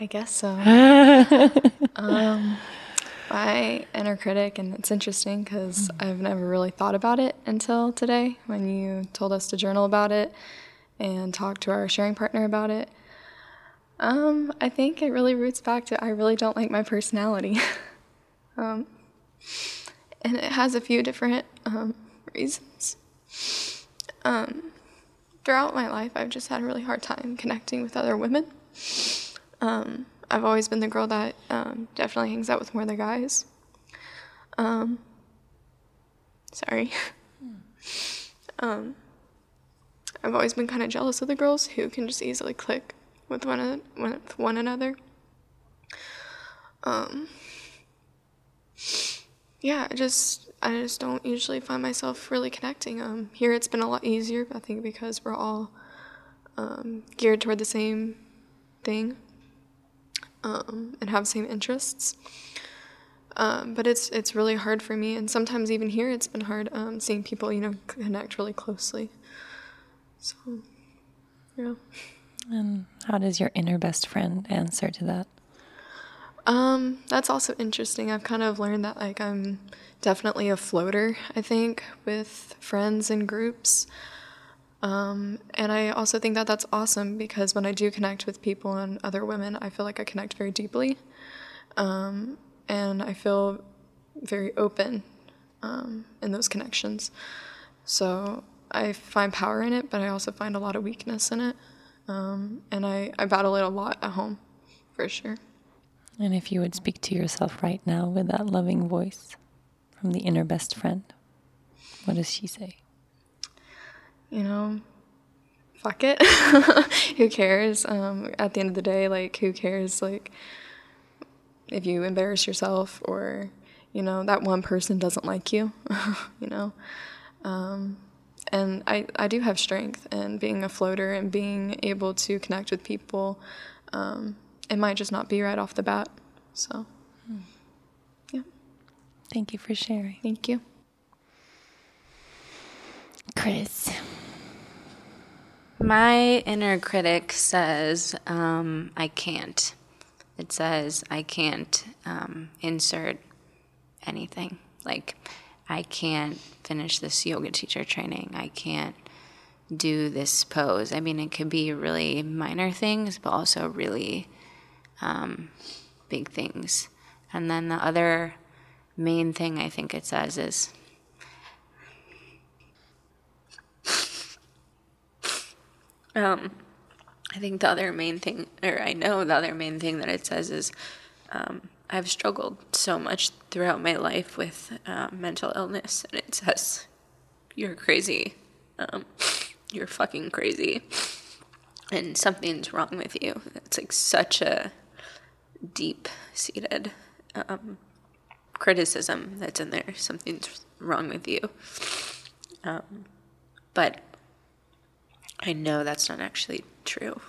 I guess so. um, my inner critic, and it's interesting because mm. I've never really thought about it until today when you told us to journal about it and talk to our sharing partner about it. Um, I think it really roots back to I really don't like my personality. um, and it has a few different um, reasons. Um, throughout my life, I've just had a really hard time connecting with other women. Um, I've always been the girl that um, definitely hangs out with more of the guys. Um, sorry. um, I've always been kind of jealous of the girls who can just easily click with one with one another. Um, yeah, just I just don't usually find myself really connecting. Um, here it's been a lot easier, I think, because we're all um, geared toward the same thing um, and have same interests. Um, but it's it's really hard for me, and sometimes even here it's been hard um, seeing people you know connect really closely. So, yeah. And how does your inner best friend answer to that? Um, that's also interesting. I've kind of learned that like I'm definitely a floater, I think, with friends and groups. Um, and I also think that that's awesome because when I do connect with people and other women, I feel like I connect very deeply. Um, and I feel very open um, in those connections. So I find power in it, but I also find a lot of weakness in it. Um, and I, I battle it a lot at home, for sure. And if you would speak to yourself right now with that loving voice from the inner best friend, what does she say? You know, fuck it. who cares? Um, at the end of the day, like, who cares? Like, if you embarrass yourself or, you know, that one person doesn't like you, you know? Um, and I, I do have strength and being a floater and being able to connect with people um, it might just not be right off the bat so. Yeah. Thank you for sharing. Thank you. Chris. My inner critic says um, i can't. It says i can't um, insert anything. Like I can't finish this yoga teacher training. I can't do this pose. I mean, it could be really minor things, but also really um, big things. And then the other main thing I think it says is um, I think the other main thing, or I know the other main thing that it says is um, I've struggled so much throughout my life with uh, mental illness, and it says, You're crazy. Um, you're fucking crazy. And something's wrong with you. It's like such a deep seated um, criticism that's in there. Something's wrong with you. Um, but I know that's not actually true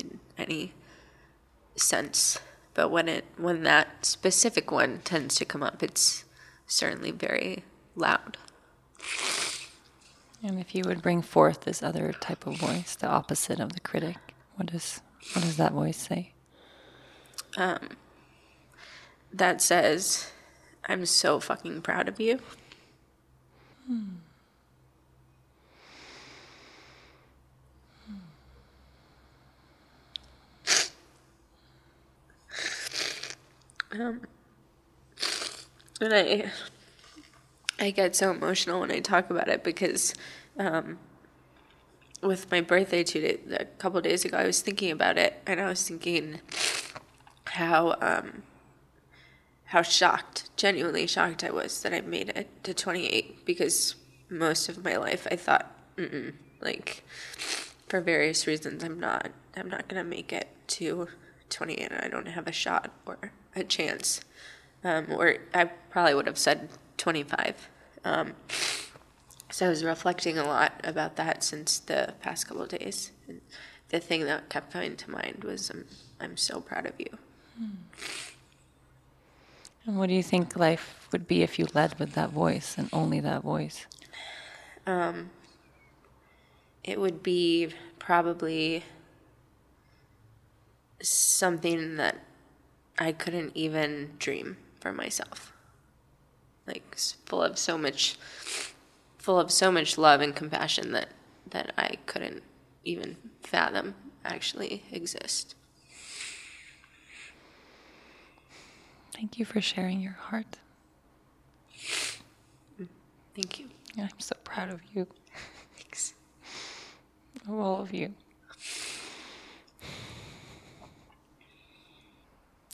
in any sense but when it when that specific one tends to come up it's certainly very loud and if you would bring forth this other type of voice the opposite of the critic what does what does that voice say um, that says i'm so fucking proud of you. Um, and I, I get so emotional when I talk about it because, um, with my birthday two days, a couple days ago, I was thinking about it, and I was thinking how um, how shocked, genuinely shocked I was that I made it to 28 because most of my life I thought, like, for various reasons, I'm not, I'm not gonna make it to 28, and I don't have a shot or a chance. Um, or I probably would have said 25. Um, so I was reflecting a lot about that since the past couple days. And the thing that kept coming to mind was I'm, I'm so proud of you. Hmm. And what do you think life would be if you led with that voice and only that voice? Um, it would be probably something that I couldn't even dream for myself. Like full of so much full of so much love and compassion that that I couldn't even fathom actually exist. Thank you for sharing your heart. Thank you. I'm so proud of you. Thanks. Of all of you.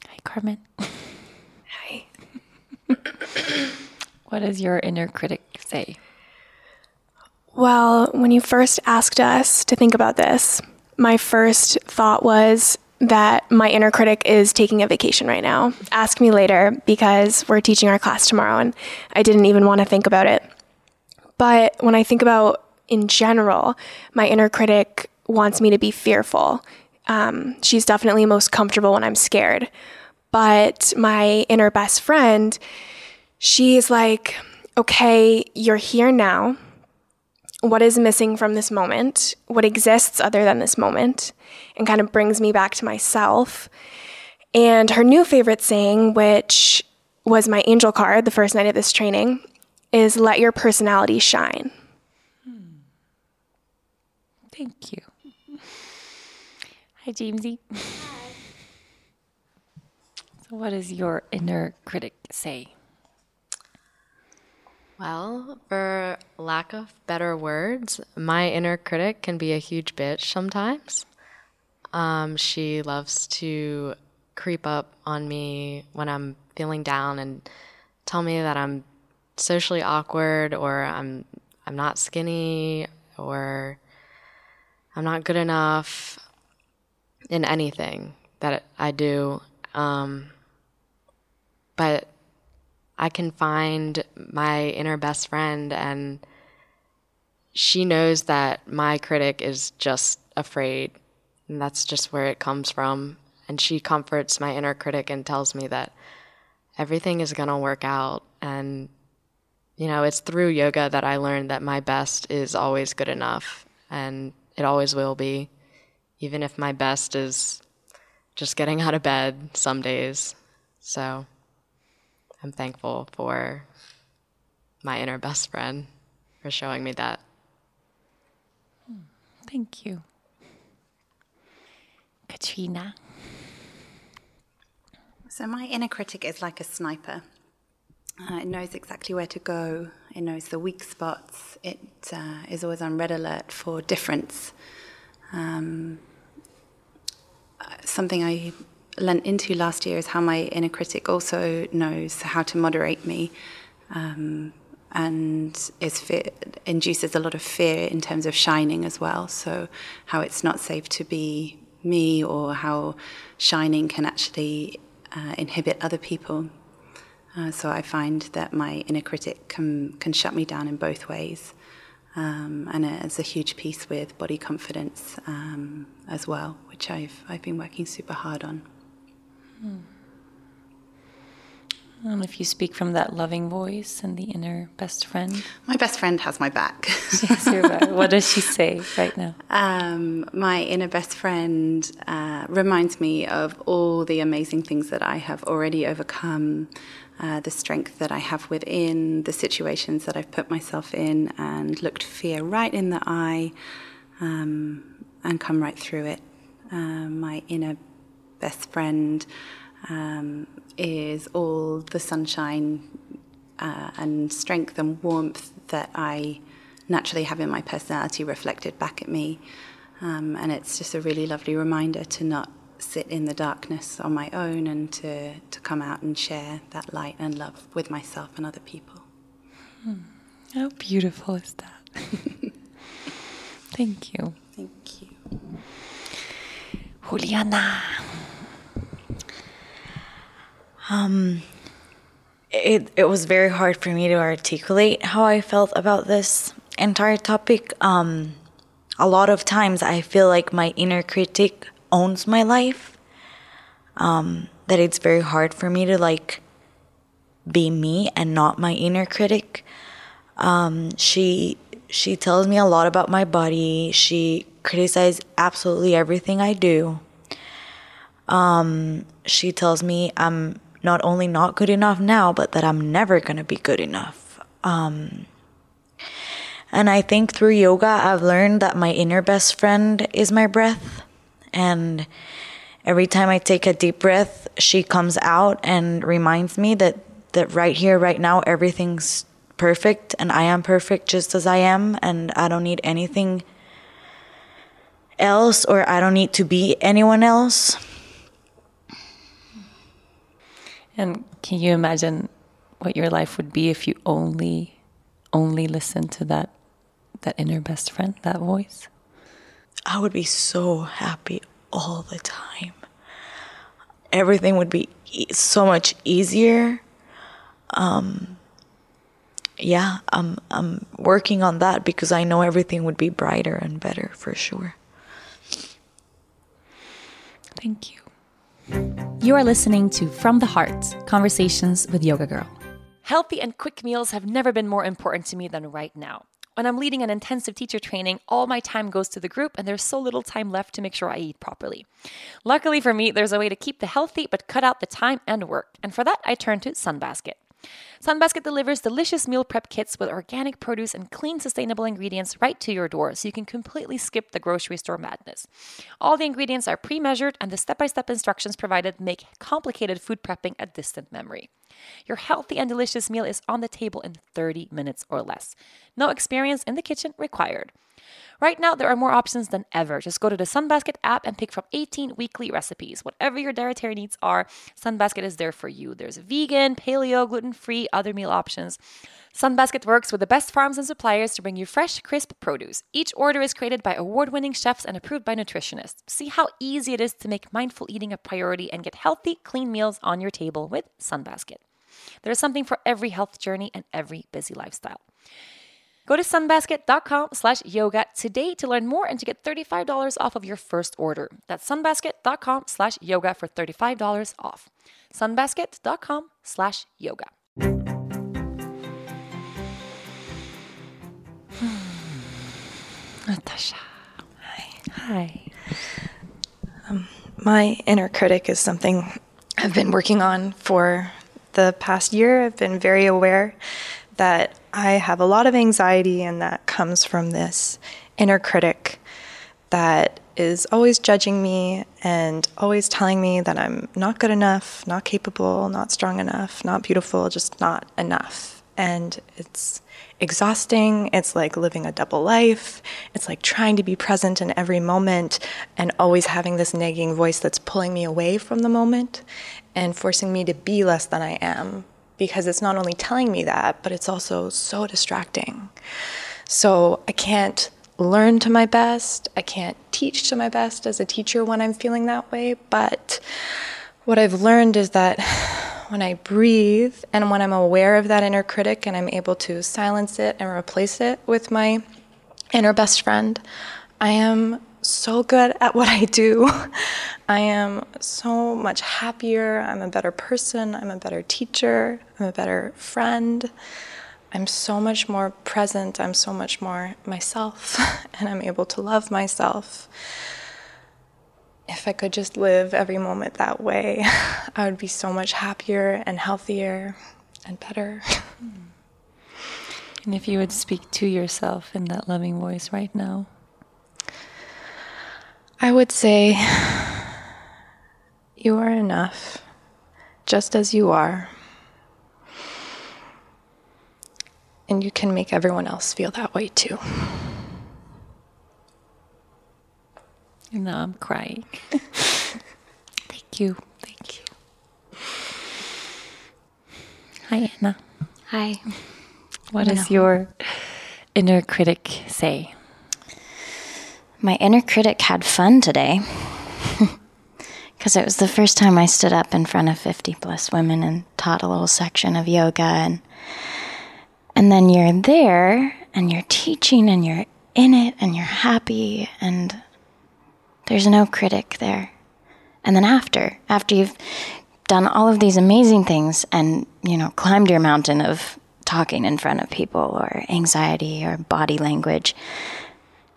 Hi, Carmen. Hi. what does your inner critic say? Well, when you first asked us to think about this, my first thought was that my inner critic is taking a vacation right now. Ask me later because we're teaching our class tomorrow and I didn't even want to think about it. But when I think about in general, my inner critic wants me to be fearful. Um, she's definitely most comfortable when I'm scared. But my inner best friend, she's like, okay, you're here now. What is missing from this moment? What exists other than this moment? And kind of brings me back to myself. And her new favorite saying, which was my angel card the first night of this training, is let your personality shine. Hmm. Thank you. Hi, Jamesy. Hi. So, what does your inner critic say? Well, for lack of better words, my inner critic can be a huge bitch sometimes. Um, she loves to creep up on me when I'm feeling down and tell me that I'm socially awkward or I'm I'm not skinny or I'm not good enough in anything that I do. Um, but I can find my inner best friend, and she knows that my critic is just afraid. And that's just where it comes from. And she comforts my inner critic and tells me that everything is going to work out. And, you know, it's through yoga that I learned that my best is always good enough. And it always will be, even if my best is just getting out of bed some days. So I'm thankful for my inner best friend for showing me that. Hmm. Thank you. Katrina. So, my inner critic is like a sniper. Uh, it knows exactly where to go, it knows the weak spots, it uh, is always on red alert for difference. Um, uh, something I lent into last year is how my inner critic also knows how to moderate me um, and is fear, induces a lot of fear in terms of shining as well. So, how it's not safe to be me, or how shining can actually uh, inhibit other people. Uh, so, I find that my inner critic can, can shut me down in both ways. Um, and it's a huge piece with body confidence um, as well, which I've, I've been working super hard on. Hmm. And if you speak from that loving voice and the inner best friend, my best friend has my back. she has your back. What does she say right now? Um, my inner best friend uh, reminds me of all the amazing things that I have already overcome, uh, the strength that I have within, the situations that I've put myself in, and looked fear right in the eye um, and come right through it. Uh, my inner best friend um, is all the sunshine uh, and strength and warmth that I naturally have in my personality reflected back at me. Um, and it's just a really lovely reminder to not sit in the darkness on my own and to, to come out and share that light and love with myself and other people. Hmm. How beautiful is that? Thank you. Thank you. Juliana. Um, it it was very hard for me to articulate how I felt about this entire topic. Um, a lot of times I feel like my inner critic owns my life. Um, that it's very hard for me to like be me and not my inner critic. Um, she she tells me a lot about my body. She criticizes absolutely everything I do. Um, she tells me I'm not only not good enough now, but that I'm never going to be good enough. Um, and I think through yoga, I've learned that my inner best friend is my breath. And every time I take a deep breath, she comes out and reminds me that, that right here, right now, everything's perfect and I am perfect just as I am. And I don't need anything else or I don't need to be anyone else. And can you imagine what your life would be if you only only listened to that that inner best friend, that voice? I would be so happy all the time. Everything would be e- so much easier. Um, yeah, I'm I'm working on that because I know everything would be brighter and better for sure. Thank you. You are listening to From the Heart Conversations with Yoga Girl. Healthy and quick meals have never been more important to me than right now. When I'm leading an intensive teacher training, all my time goes to the group, and there's so little time left to make sure I eat properly. Luckily for me, there's a way to keep the healthy but cut out the time and work, and for that, I turn to Sunbasket. Sunbasket delivers delicious meal prep kits with organic produce and clean, sustainable ingredients right to your door so you can completely skip the grocery store madness. All the ingredients are pre measured, and the step by step instructions provided make complicated food prepping a distant memory. Your healthy and delicious meal is on the table in 30 minutes or less. No experience in the kitchen required. Right now, there are more options than ever. Just go to the Sunbasket app and pick from 18 weekly recipes. Whatever your dietary needs are, Sunbasket is there for you. There's vegan, paleo, gluten free, other meal options. Sunbasket works with the best farms and suppliers to bring you fresh, crisp produce. Each order is created by award winning chefs and approved by nutritionists. See how easy it is to make mindful eating a priority and get healthy, clean meals on your table with Sunbasket. There's something for every health journey and every busy lifestyle. Go to sunbasket.com slash yoga today to learn more and to get $35 off of your first order. That's sunbasket.com slash yoga for $35 off. sunbasket.com slash yoga. Natasha. Hi. Hi. Um, my inner critic is something I've been working on for the past year. I've been very aware that I have a lot of anxiety, and that comes from this inner critic that is always judging me and always telling me that I'm not good enough, not capable, not strong enough, not beautiful, just not enough. And it's exhausting. It's like living a double life. It's like trying to be present in every moment and always having this nagging voice that's pulling me away from the moment and forcing me to be less than I am because it's not only telling me that, but it's also so distracting. So I can't learn to my best. I can't teach to my best as a teacher when I'm feeling that way. But what I've learned is that when I breathe and when I'm aware of that inner critic and I'm able to silence it and replace it with my inner best friend, I am so good at what I do. I am so much happier. I'm a better person. I'm a better teacher. I'm a better friend. I'm so much more present. I'm so much more myself, and I'm able to love myself. If I could just live every moment that way, I would be so much happier and healthier and better. And if you would speak to yourself in that loving voice right now, I would say, You are enough, just as you are. And you can make everyone else feel that way too. And now I'm crying. Thank you. Thank you. Hi, Anna. Hi. What does your inner critic say? My inner critic had fun today because it was the first time I stood up in front of 50 plus women and taught a little section of yoga and and then you're there and you're teaching and you're in it and you're happy and there's no critic there. And then after, after you've done all of these amazing things and, you know, climbed your mountain of talking in front of people or anxiety or body language,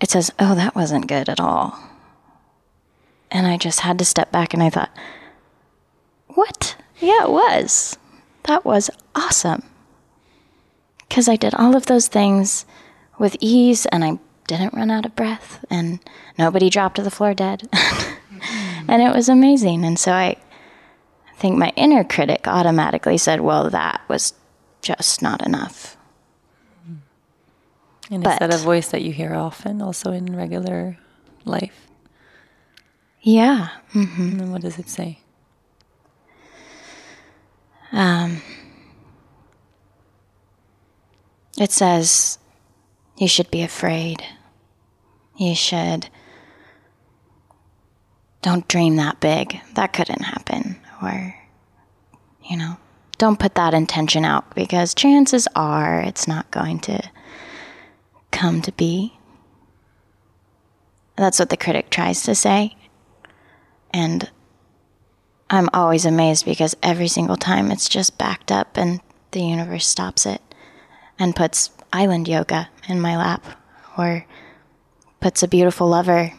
it says, oh, that wasn't good at all. And I just had to step back and I thought, what? Yeah, it was. That was awesome. Because I did all of those things with ease and I didn't run out of breath and nobody dropped to the floor dead. and it was amazing. And so I think my inner critic automatically said, well, that was just not enough. And But- is that a voice that you hear often, also in regular life? Yeah. hmm And what does it say? Um, it says you should be afraid. You should. Don't dream that big. That couldn't happen. Or, you know, don't put that intention out because chances are it's not going to come to be. That's what the critic tries to say. And I'm always amazed because every single time it's just backed up and the universe stops it and puts island yoga in my lap or puts a beautiful lover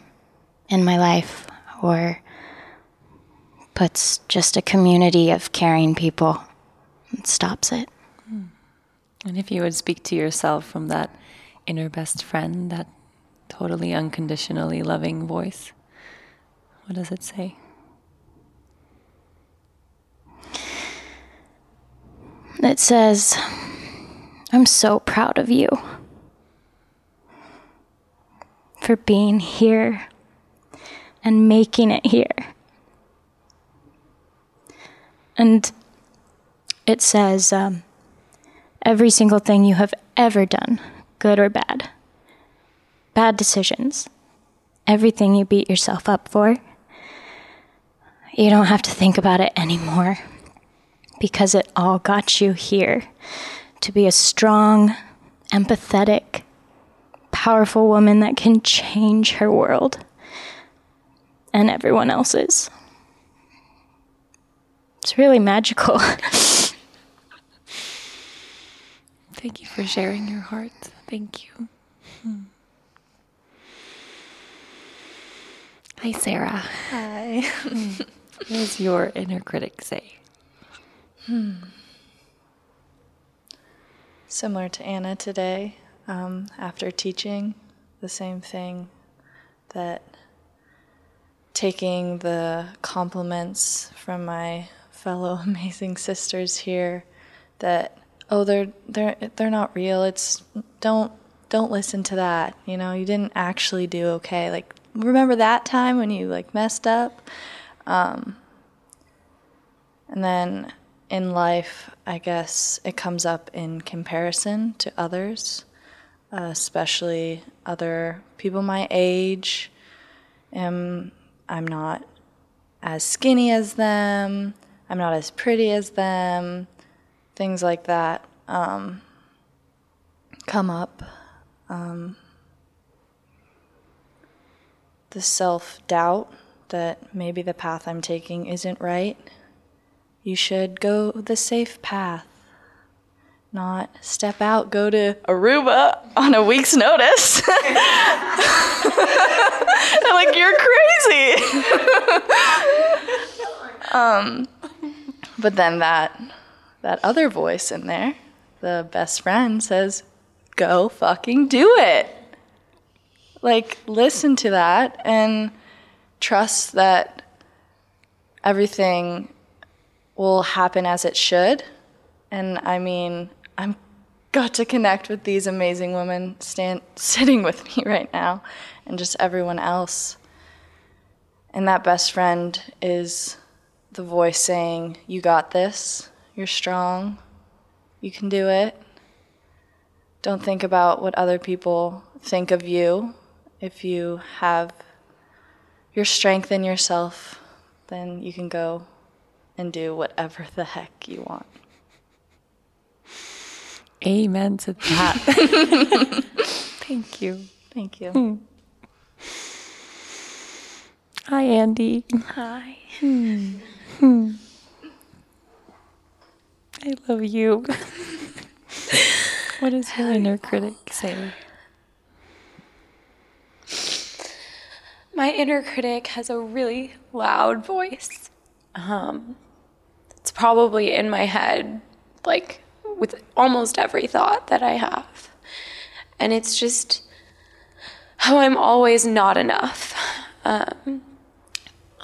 in my life or puts just a community of caring people and stops it. Hmm. And if you would speak to yourself from that inner best friend, that totally unconditionally loving voice, what does it say? It says, I'm so proud of you for being here and making it here. And it says, um, every single thing you have ever done, good or bad, bad decisions, everything you beat yourself up for, you don't have to think about it anymore because it all got you here to be a strong, empathetic, powerful woman that can change her world and everyone else's. It's really magical. Thank you for sharing your heart. Thank you. Hmm. Hi, Sarah. Hi. what does your inner critic say? Hmm. Similar to Anna today, um, after teaching, the same thing that taking the compliments from my fellow amazing sisters here that oh they're they're they're not real. It's don't don't listen to that. You know you didn't actually do okay. Like remember that time when you like messed up? Um, and then in life i guess it comes up in comparison to others uh, especially other people my age. Um, i'm not as skinny as them. I'm not as pretty as them things like that um, come up um, the self doubt that maybe the path I'm taking isn't right. You should go the safe path, not step out, go to Aruba on a week's notice. Like, you're crazy. um, but then that that other voice in there, the best friend, says, "Go fucking do it." Like, listen to that and trust that everything will happen as it should. And I mean, I'm got to connect with these amazing women stand, sitting with me right now and just everyone else. And that best friend is the voice saying, You got this, you're strong, you can do it. Don't think about what other people think of you if you have your strength in yourself, then you can go and do whatever the heck you want. Amen to that. Thank you. Thank you. Hmm. Hi, Andy. Hi. Hmm. Hmm. I love you. what does your inner critic say? My inner critic has a really loud voice. Um, it's probably in my head, like with almost every thought that I have. And it's just how I'm always not enough. Um,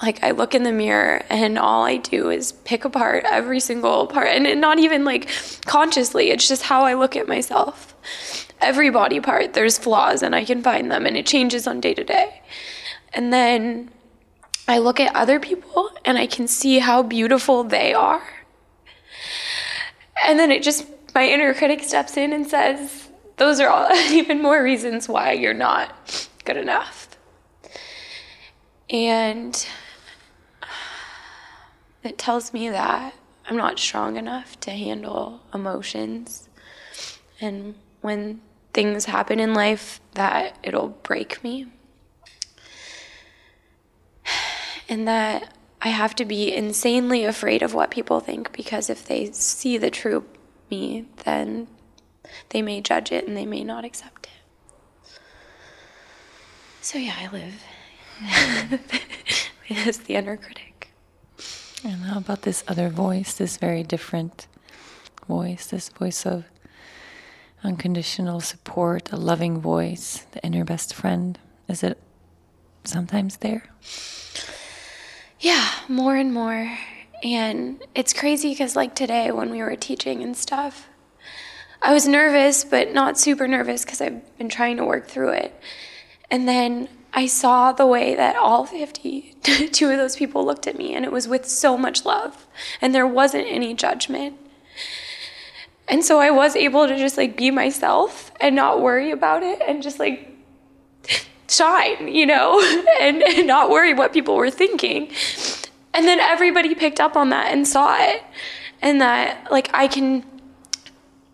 like I look in the mirror and all I do is pick apart every single part and not even like consciously it's just how I look at myself every body part there's flaws and I can find them and it changes on day to day and then I look at other people and I can see how beautiful they are. And then it just, my inner critic steps in and says, those are all even more reasons why you're not good enough. And it tells me that I'm not strong enough to handle emotions. And when things happen in life, that it'll break me. and that I have to be insanely afraid of what people think because if they see the true me, then they may judge it and they may not accept it. So, yeah, I live as the inner critic. And how about this other voice, this very different voice, this voice of unconditional support, a loving voice, the inner best friend? Is it sometimes there? yeah, more and more. And it's crazy because, like today, when we were teaching and stuff, I was nervous, but not super nervous because I've been trying to work through it. And then I saw the way that all 52 of those people looked at me, and it was with so much love, and there wasn't any judgment. And so I was able to just like be myself and not worry about it and just like shine, you know, and, and not worry what people were thinking. And then everybody picked up on that and saw it. And that, like, I can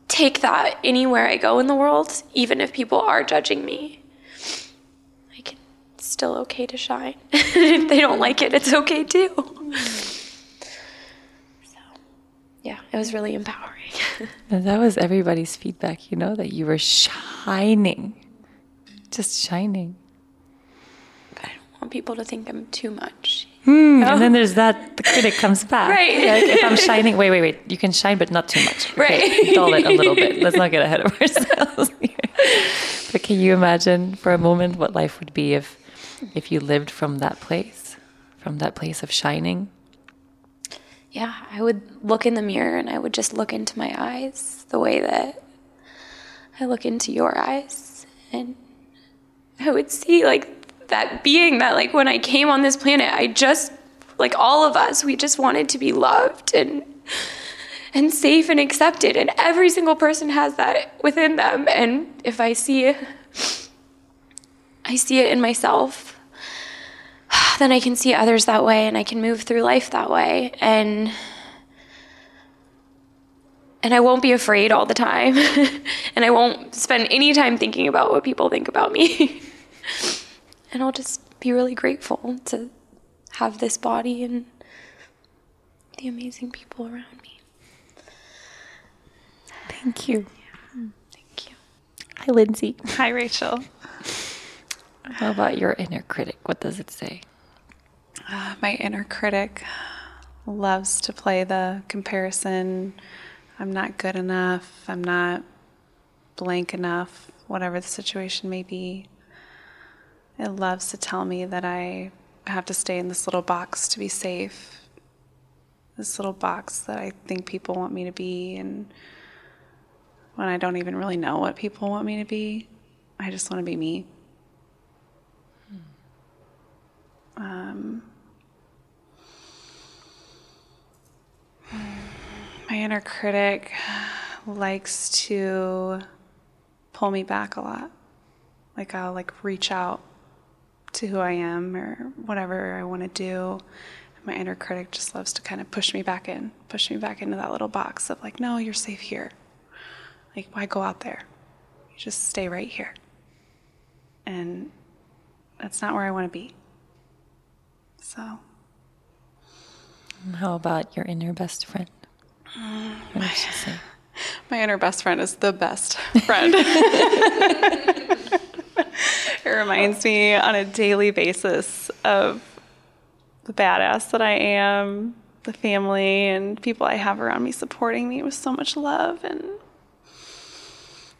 take that anywhere I go in the world, even if people are judging me. It's still okay to shine. if they don't like it, it's okay too. So, yeah, it was really empowering. And that was everybody's feedback, you know, that you were shining. Just shining. I don't want people to think I'm too much. Hmm, And then there's that, the critic comes back. Right. Like, if I'm shining, wait, wait, wait. You can shine, but not too much. Okay, Right. Dull it a little bit. Let's not get ahead of ourselves. here. but can you imagine for a moment what life would be if, if you lived from that place, from that place of shining? yeah, I would look in the mirror and I would just look into my eyes the way that I look into your eyes. And I would see like that being that like when I came on this planet, I just like all of us, we just wanted to be loved and and safe and accepted. And every single person has that within them. And if I see I see it in myself, then I can see others that way and I can move through life that way and and I won't be afraid all the time and I won't spend any time thinking about what people think about me. and I'll just be really grateful to have this body and the amazing people around me. Thank you. Thank you. Hi, Lindsay. Hi, Rachel. How about your inner critic? What does it say? Uh, my inner critic loves to play the comparison. I'm not good enough. I'm not blank enough, whatever the situation may be. It loves to tell me that I have to stay in this little box to be safe. This little box that I think people want me to be. And when I don't even really know what people want me to be, I just want to be me. Um, my inner critic likes to pull me back a lot. Like I'll like reach out to who I am or whatever I want to do. My inner critic just loves to kind of push me back in, push me back into that little box of like, no, you're safe here. Like, why go out there? You just stay right here. And that's not where I want to be. So, And How about your inner best friend? What does she say? my inner best friend is the best friend. it reminds me on a daily basis of the badass that I am, the family and people I have around me supporting me with so much love. And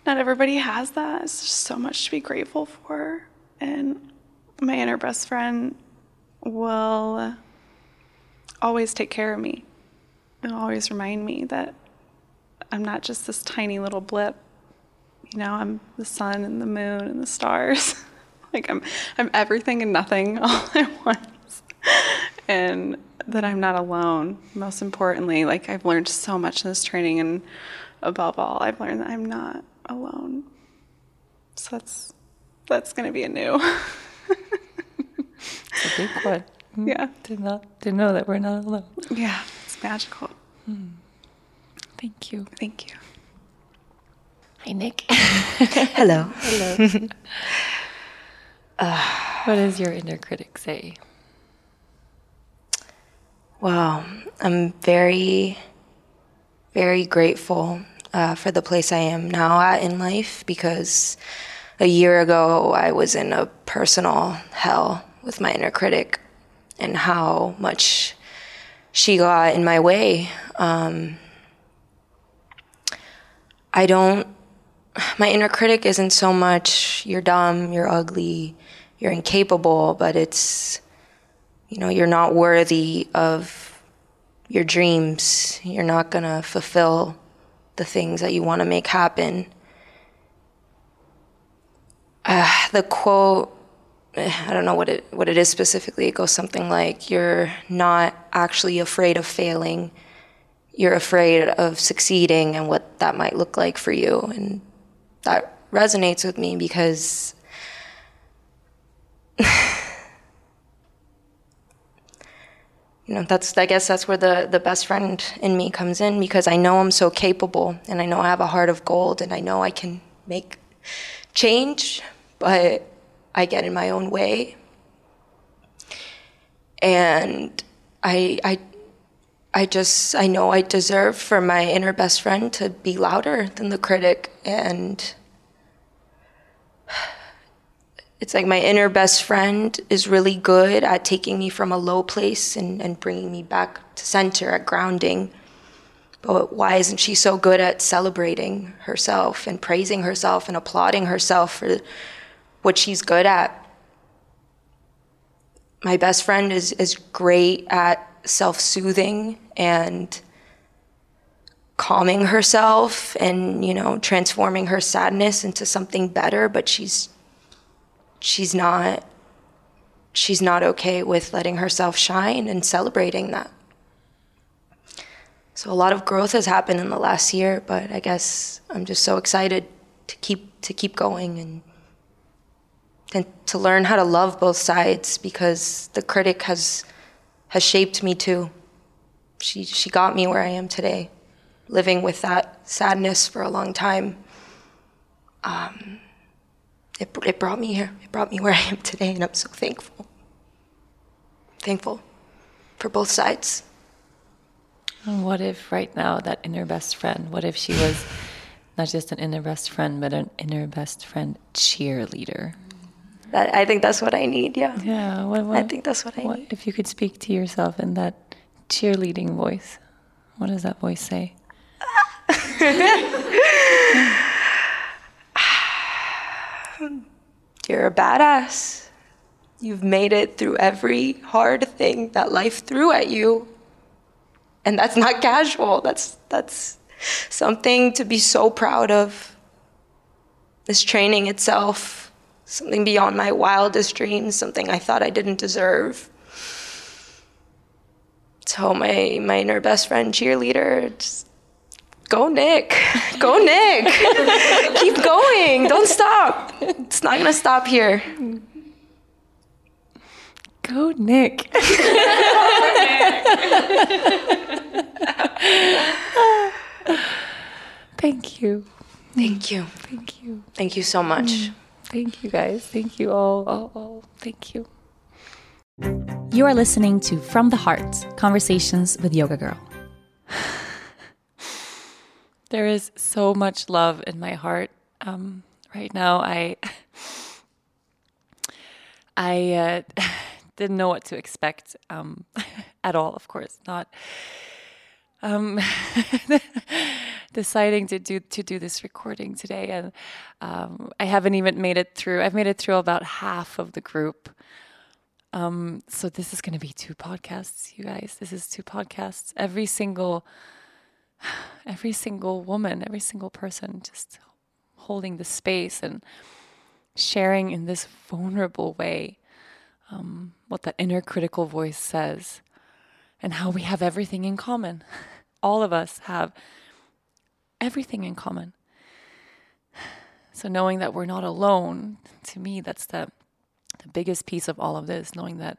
not everybody has that. It's just so much to be grateful for. And my inner best friend will always take care of me and always remind me that I'm not just this tiny little blip. You know, I'm the sun and the moon and the stars. like I'm I'm everything and nothing all at once. And that I'm not alone. Most importantly, like I've learned so much in this training and above all, I've learned that I'm not alone. So that's that's gonna be a new. It's a big one. Mm, Yeah. To not to know that we're not alone. yeah, it's magical. Thank you. Thank you. Hi, Nick. Hello. Hello. what does your inner critic say? Wow, I'm very, very grateful uh, for the place I am now at in life because a year ago I was in a personal hell with my inner critic and how much she got in my way. Um, I don't, my inner critic isn't so much you're dumb, you're ugly, you're incapable, but it's, you know, you're not worthy of your dreams. You're not going to fulfill the things that you want to make happen. Uh, the quote, I don't know what it what it is specifically. It goes something like, "You're not actually afraid of failing. You're afraid of succeeding and what that might look like for you." And that resonates with me because you know that's i guess that's where the the best friend in me comes in because i know i'm so capable and i know i have a heart of gold and i know i can make change but i get in my own way and i i i just i know i deserve for my inner best friend to be louder than the critic and it's like my inner best friend is really good at taking me from a low place and, and bringing me back to center, at grounding. But why isn't she so good at celebrating herself and praising herself and applauding herself for what she's good at? My best friend is, is great at self soothing and calming herself and, you know, transforming her sadness into something better, but she's she's not she's not okay with letting herself shine and celebrating that. So a lot of growth has happened in the last year, but I guess I'm just so excited to keep to keep going and and to learn how to love both sides because the critic has has shaped me too. She she got me where I am today, living with that sadness for a long time. Um, it, it brought me here. It brought me where I am today, and I'm so thankful. Thankful for both sides. And what if right now that inner best friend, what if she was not just an inner best friend, but an inner best friend cheerleader? That, I think that's what I need, yeah. Yeah. What, what, I think that's what I what, need. If you could speak to yourself in that cheerleading voice, what does that voice say? You're a badass. You've made it through every hard thing that life threw at you. And that's not casual. That's that's something to be so proud of. This training itself, something beyond my wildest dreams, something I thought I didn't deserve. So my my inner best friend cheerleader just Go Nick. Go Nick. Keep going. Don't stop. It's not going to stop here. Go Nick. Thank you. Thank you. Thank you. Thank you so much. Mm. Thank you guys. Thank you all. all, all. Thank you. You are listening to From the Heart Conversations with Yoga Girl. There is so much love in my heart um, right now. I I uh, didn't know what to expect um, at all. Of course, not um, deciding to do to do this recording today, and um, I haven't even made it through. I've made it through about half of the group. Um, so this is going to be two podcasts, you guys. This is two podcasts. Every single every single woman, every single person just holding the space and sharing in this vulnerable way um, what that inner critical voice says and how we have everything in common. All of us have everything in common. So knowing that we're not alone, to me, that's the the biggest piece of all of this, knowing that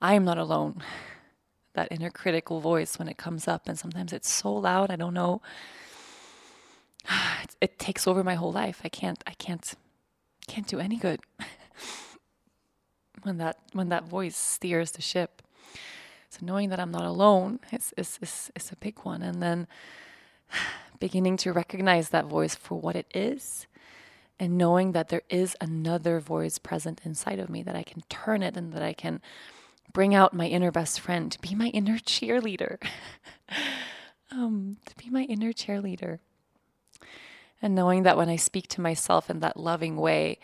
I am not alone that inner critical voice when it comes up and sometimes it's so loud i don't know it, it takes over my whole life i can't i can't can't do any good when that when that voice steers the ship so knowing that i'm not alone. Is is is, is a big one. And then beginning to recognize that voice for what it is and knowing that there is another voice present inside of me that i can turn it and that i can bring out my inner best friend, to be my inner cheerleader, um, to be my inner cheerleader. And knowing that when I speak to myself in that loving way,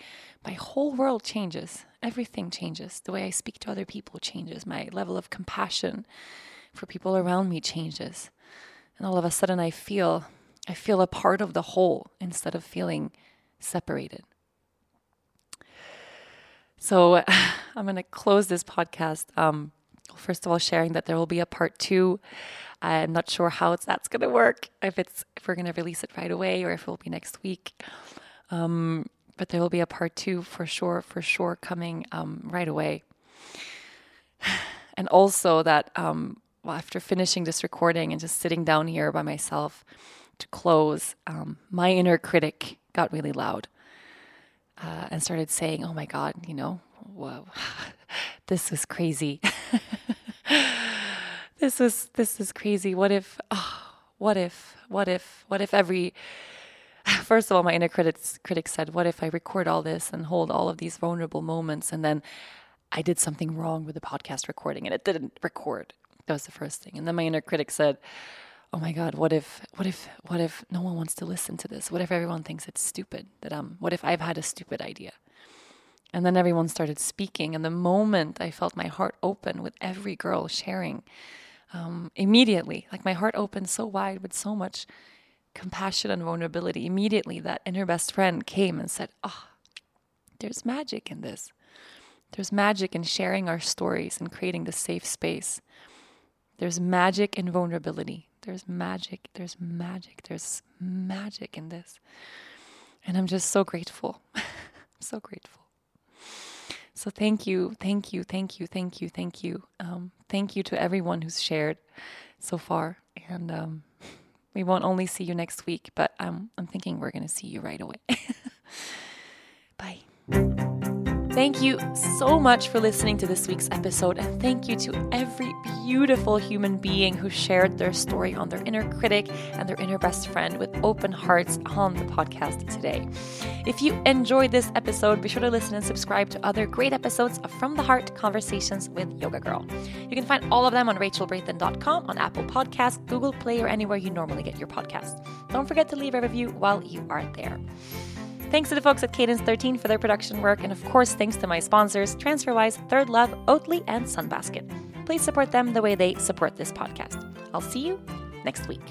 my whole world changes. Everything changes. The way I speak to other people changes. My level of compassion for people around me changes. And all of a sudden I feel I feel a part of the whole instead of feeling separated. So I'm going to close this podcast. Um, first of all, sharing that there will be a part two. I'm not sure how that's going to work. If it's if we're going to release it right away or if it will be next week. Um, but there will be a part two for sure, for sure, coming um, right away. And also that um, well, after finishing this recording and just sitting down here by myself to close, um, my inner critic got really loud uh, and started saying, "Oh my God, you know, whoa, this is crazy. this was this is crazy. What if? Oh, what if? What if? What if every First of all, my inner critics, critic said, What if I record all this and hold all of these vulnerable moments and then I did something wrong with the podcast recording and it didn't record? That was the first thing. And then my inner critic said, Oh my God, what if, what if, what if no one wants to listen to this? What if everyone thinks it's stupid? That um, what if I've had a stupid idea? And then everyone started speaking. And the moment I felt my heart open with every girl sharing, um, immediately, like my heart opened so wide with so much compassion and vulnerability, immediately that inner best friend came and said, Oh, there's magic in this. There's magic in sharing our stories and creating the safe space. There's magic in vulnerability. There's magic. There's magic. There's magic in this. And I'm just so grateful. so grateful. So thank you, thank you, thank you, thank you, thank you. Um, thank you to everyone who's shared so far. And um, we won't only see you next week, but um, I'm thinking we're going to see you right away. Bye. Thank you so much for listening to this week's episode, and thank you to every beautiful human being who shared their story on their inner critic and their inner best friend with open hearts on the podcast today. If you enjoyed this episode, be sure to listen and subscribe to other great episodes of From the Heart Conversations with Yoga Girl. You can find all of them on rachelbrathen.com, on Apple Podcasts, Google Play, or anywhere you normally get your podcasts. Don't forget to leave a review while you are there. Thanks to the folks at Cadence 13 for their production work, and of course, thanks to my sponsors, TransferWise, Third Love, Oatly, and Sunbasket. Please support them the way they support this podcast. I'll see you next week.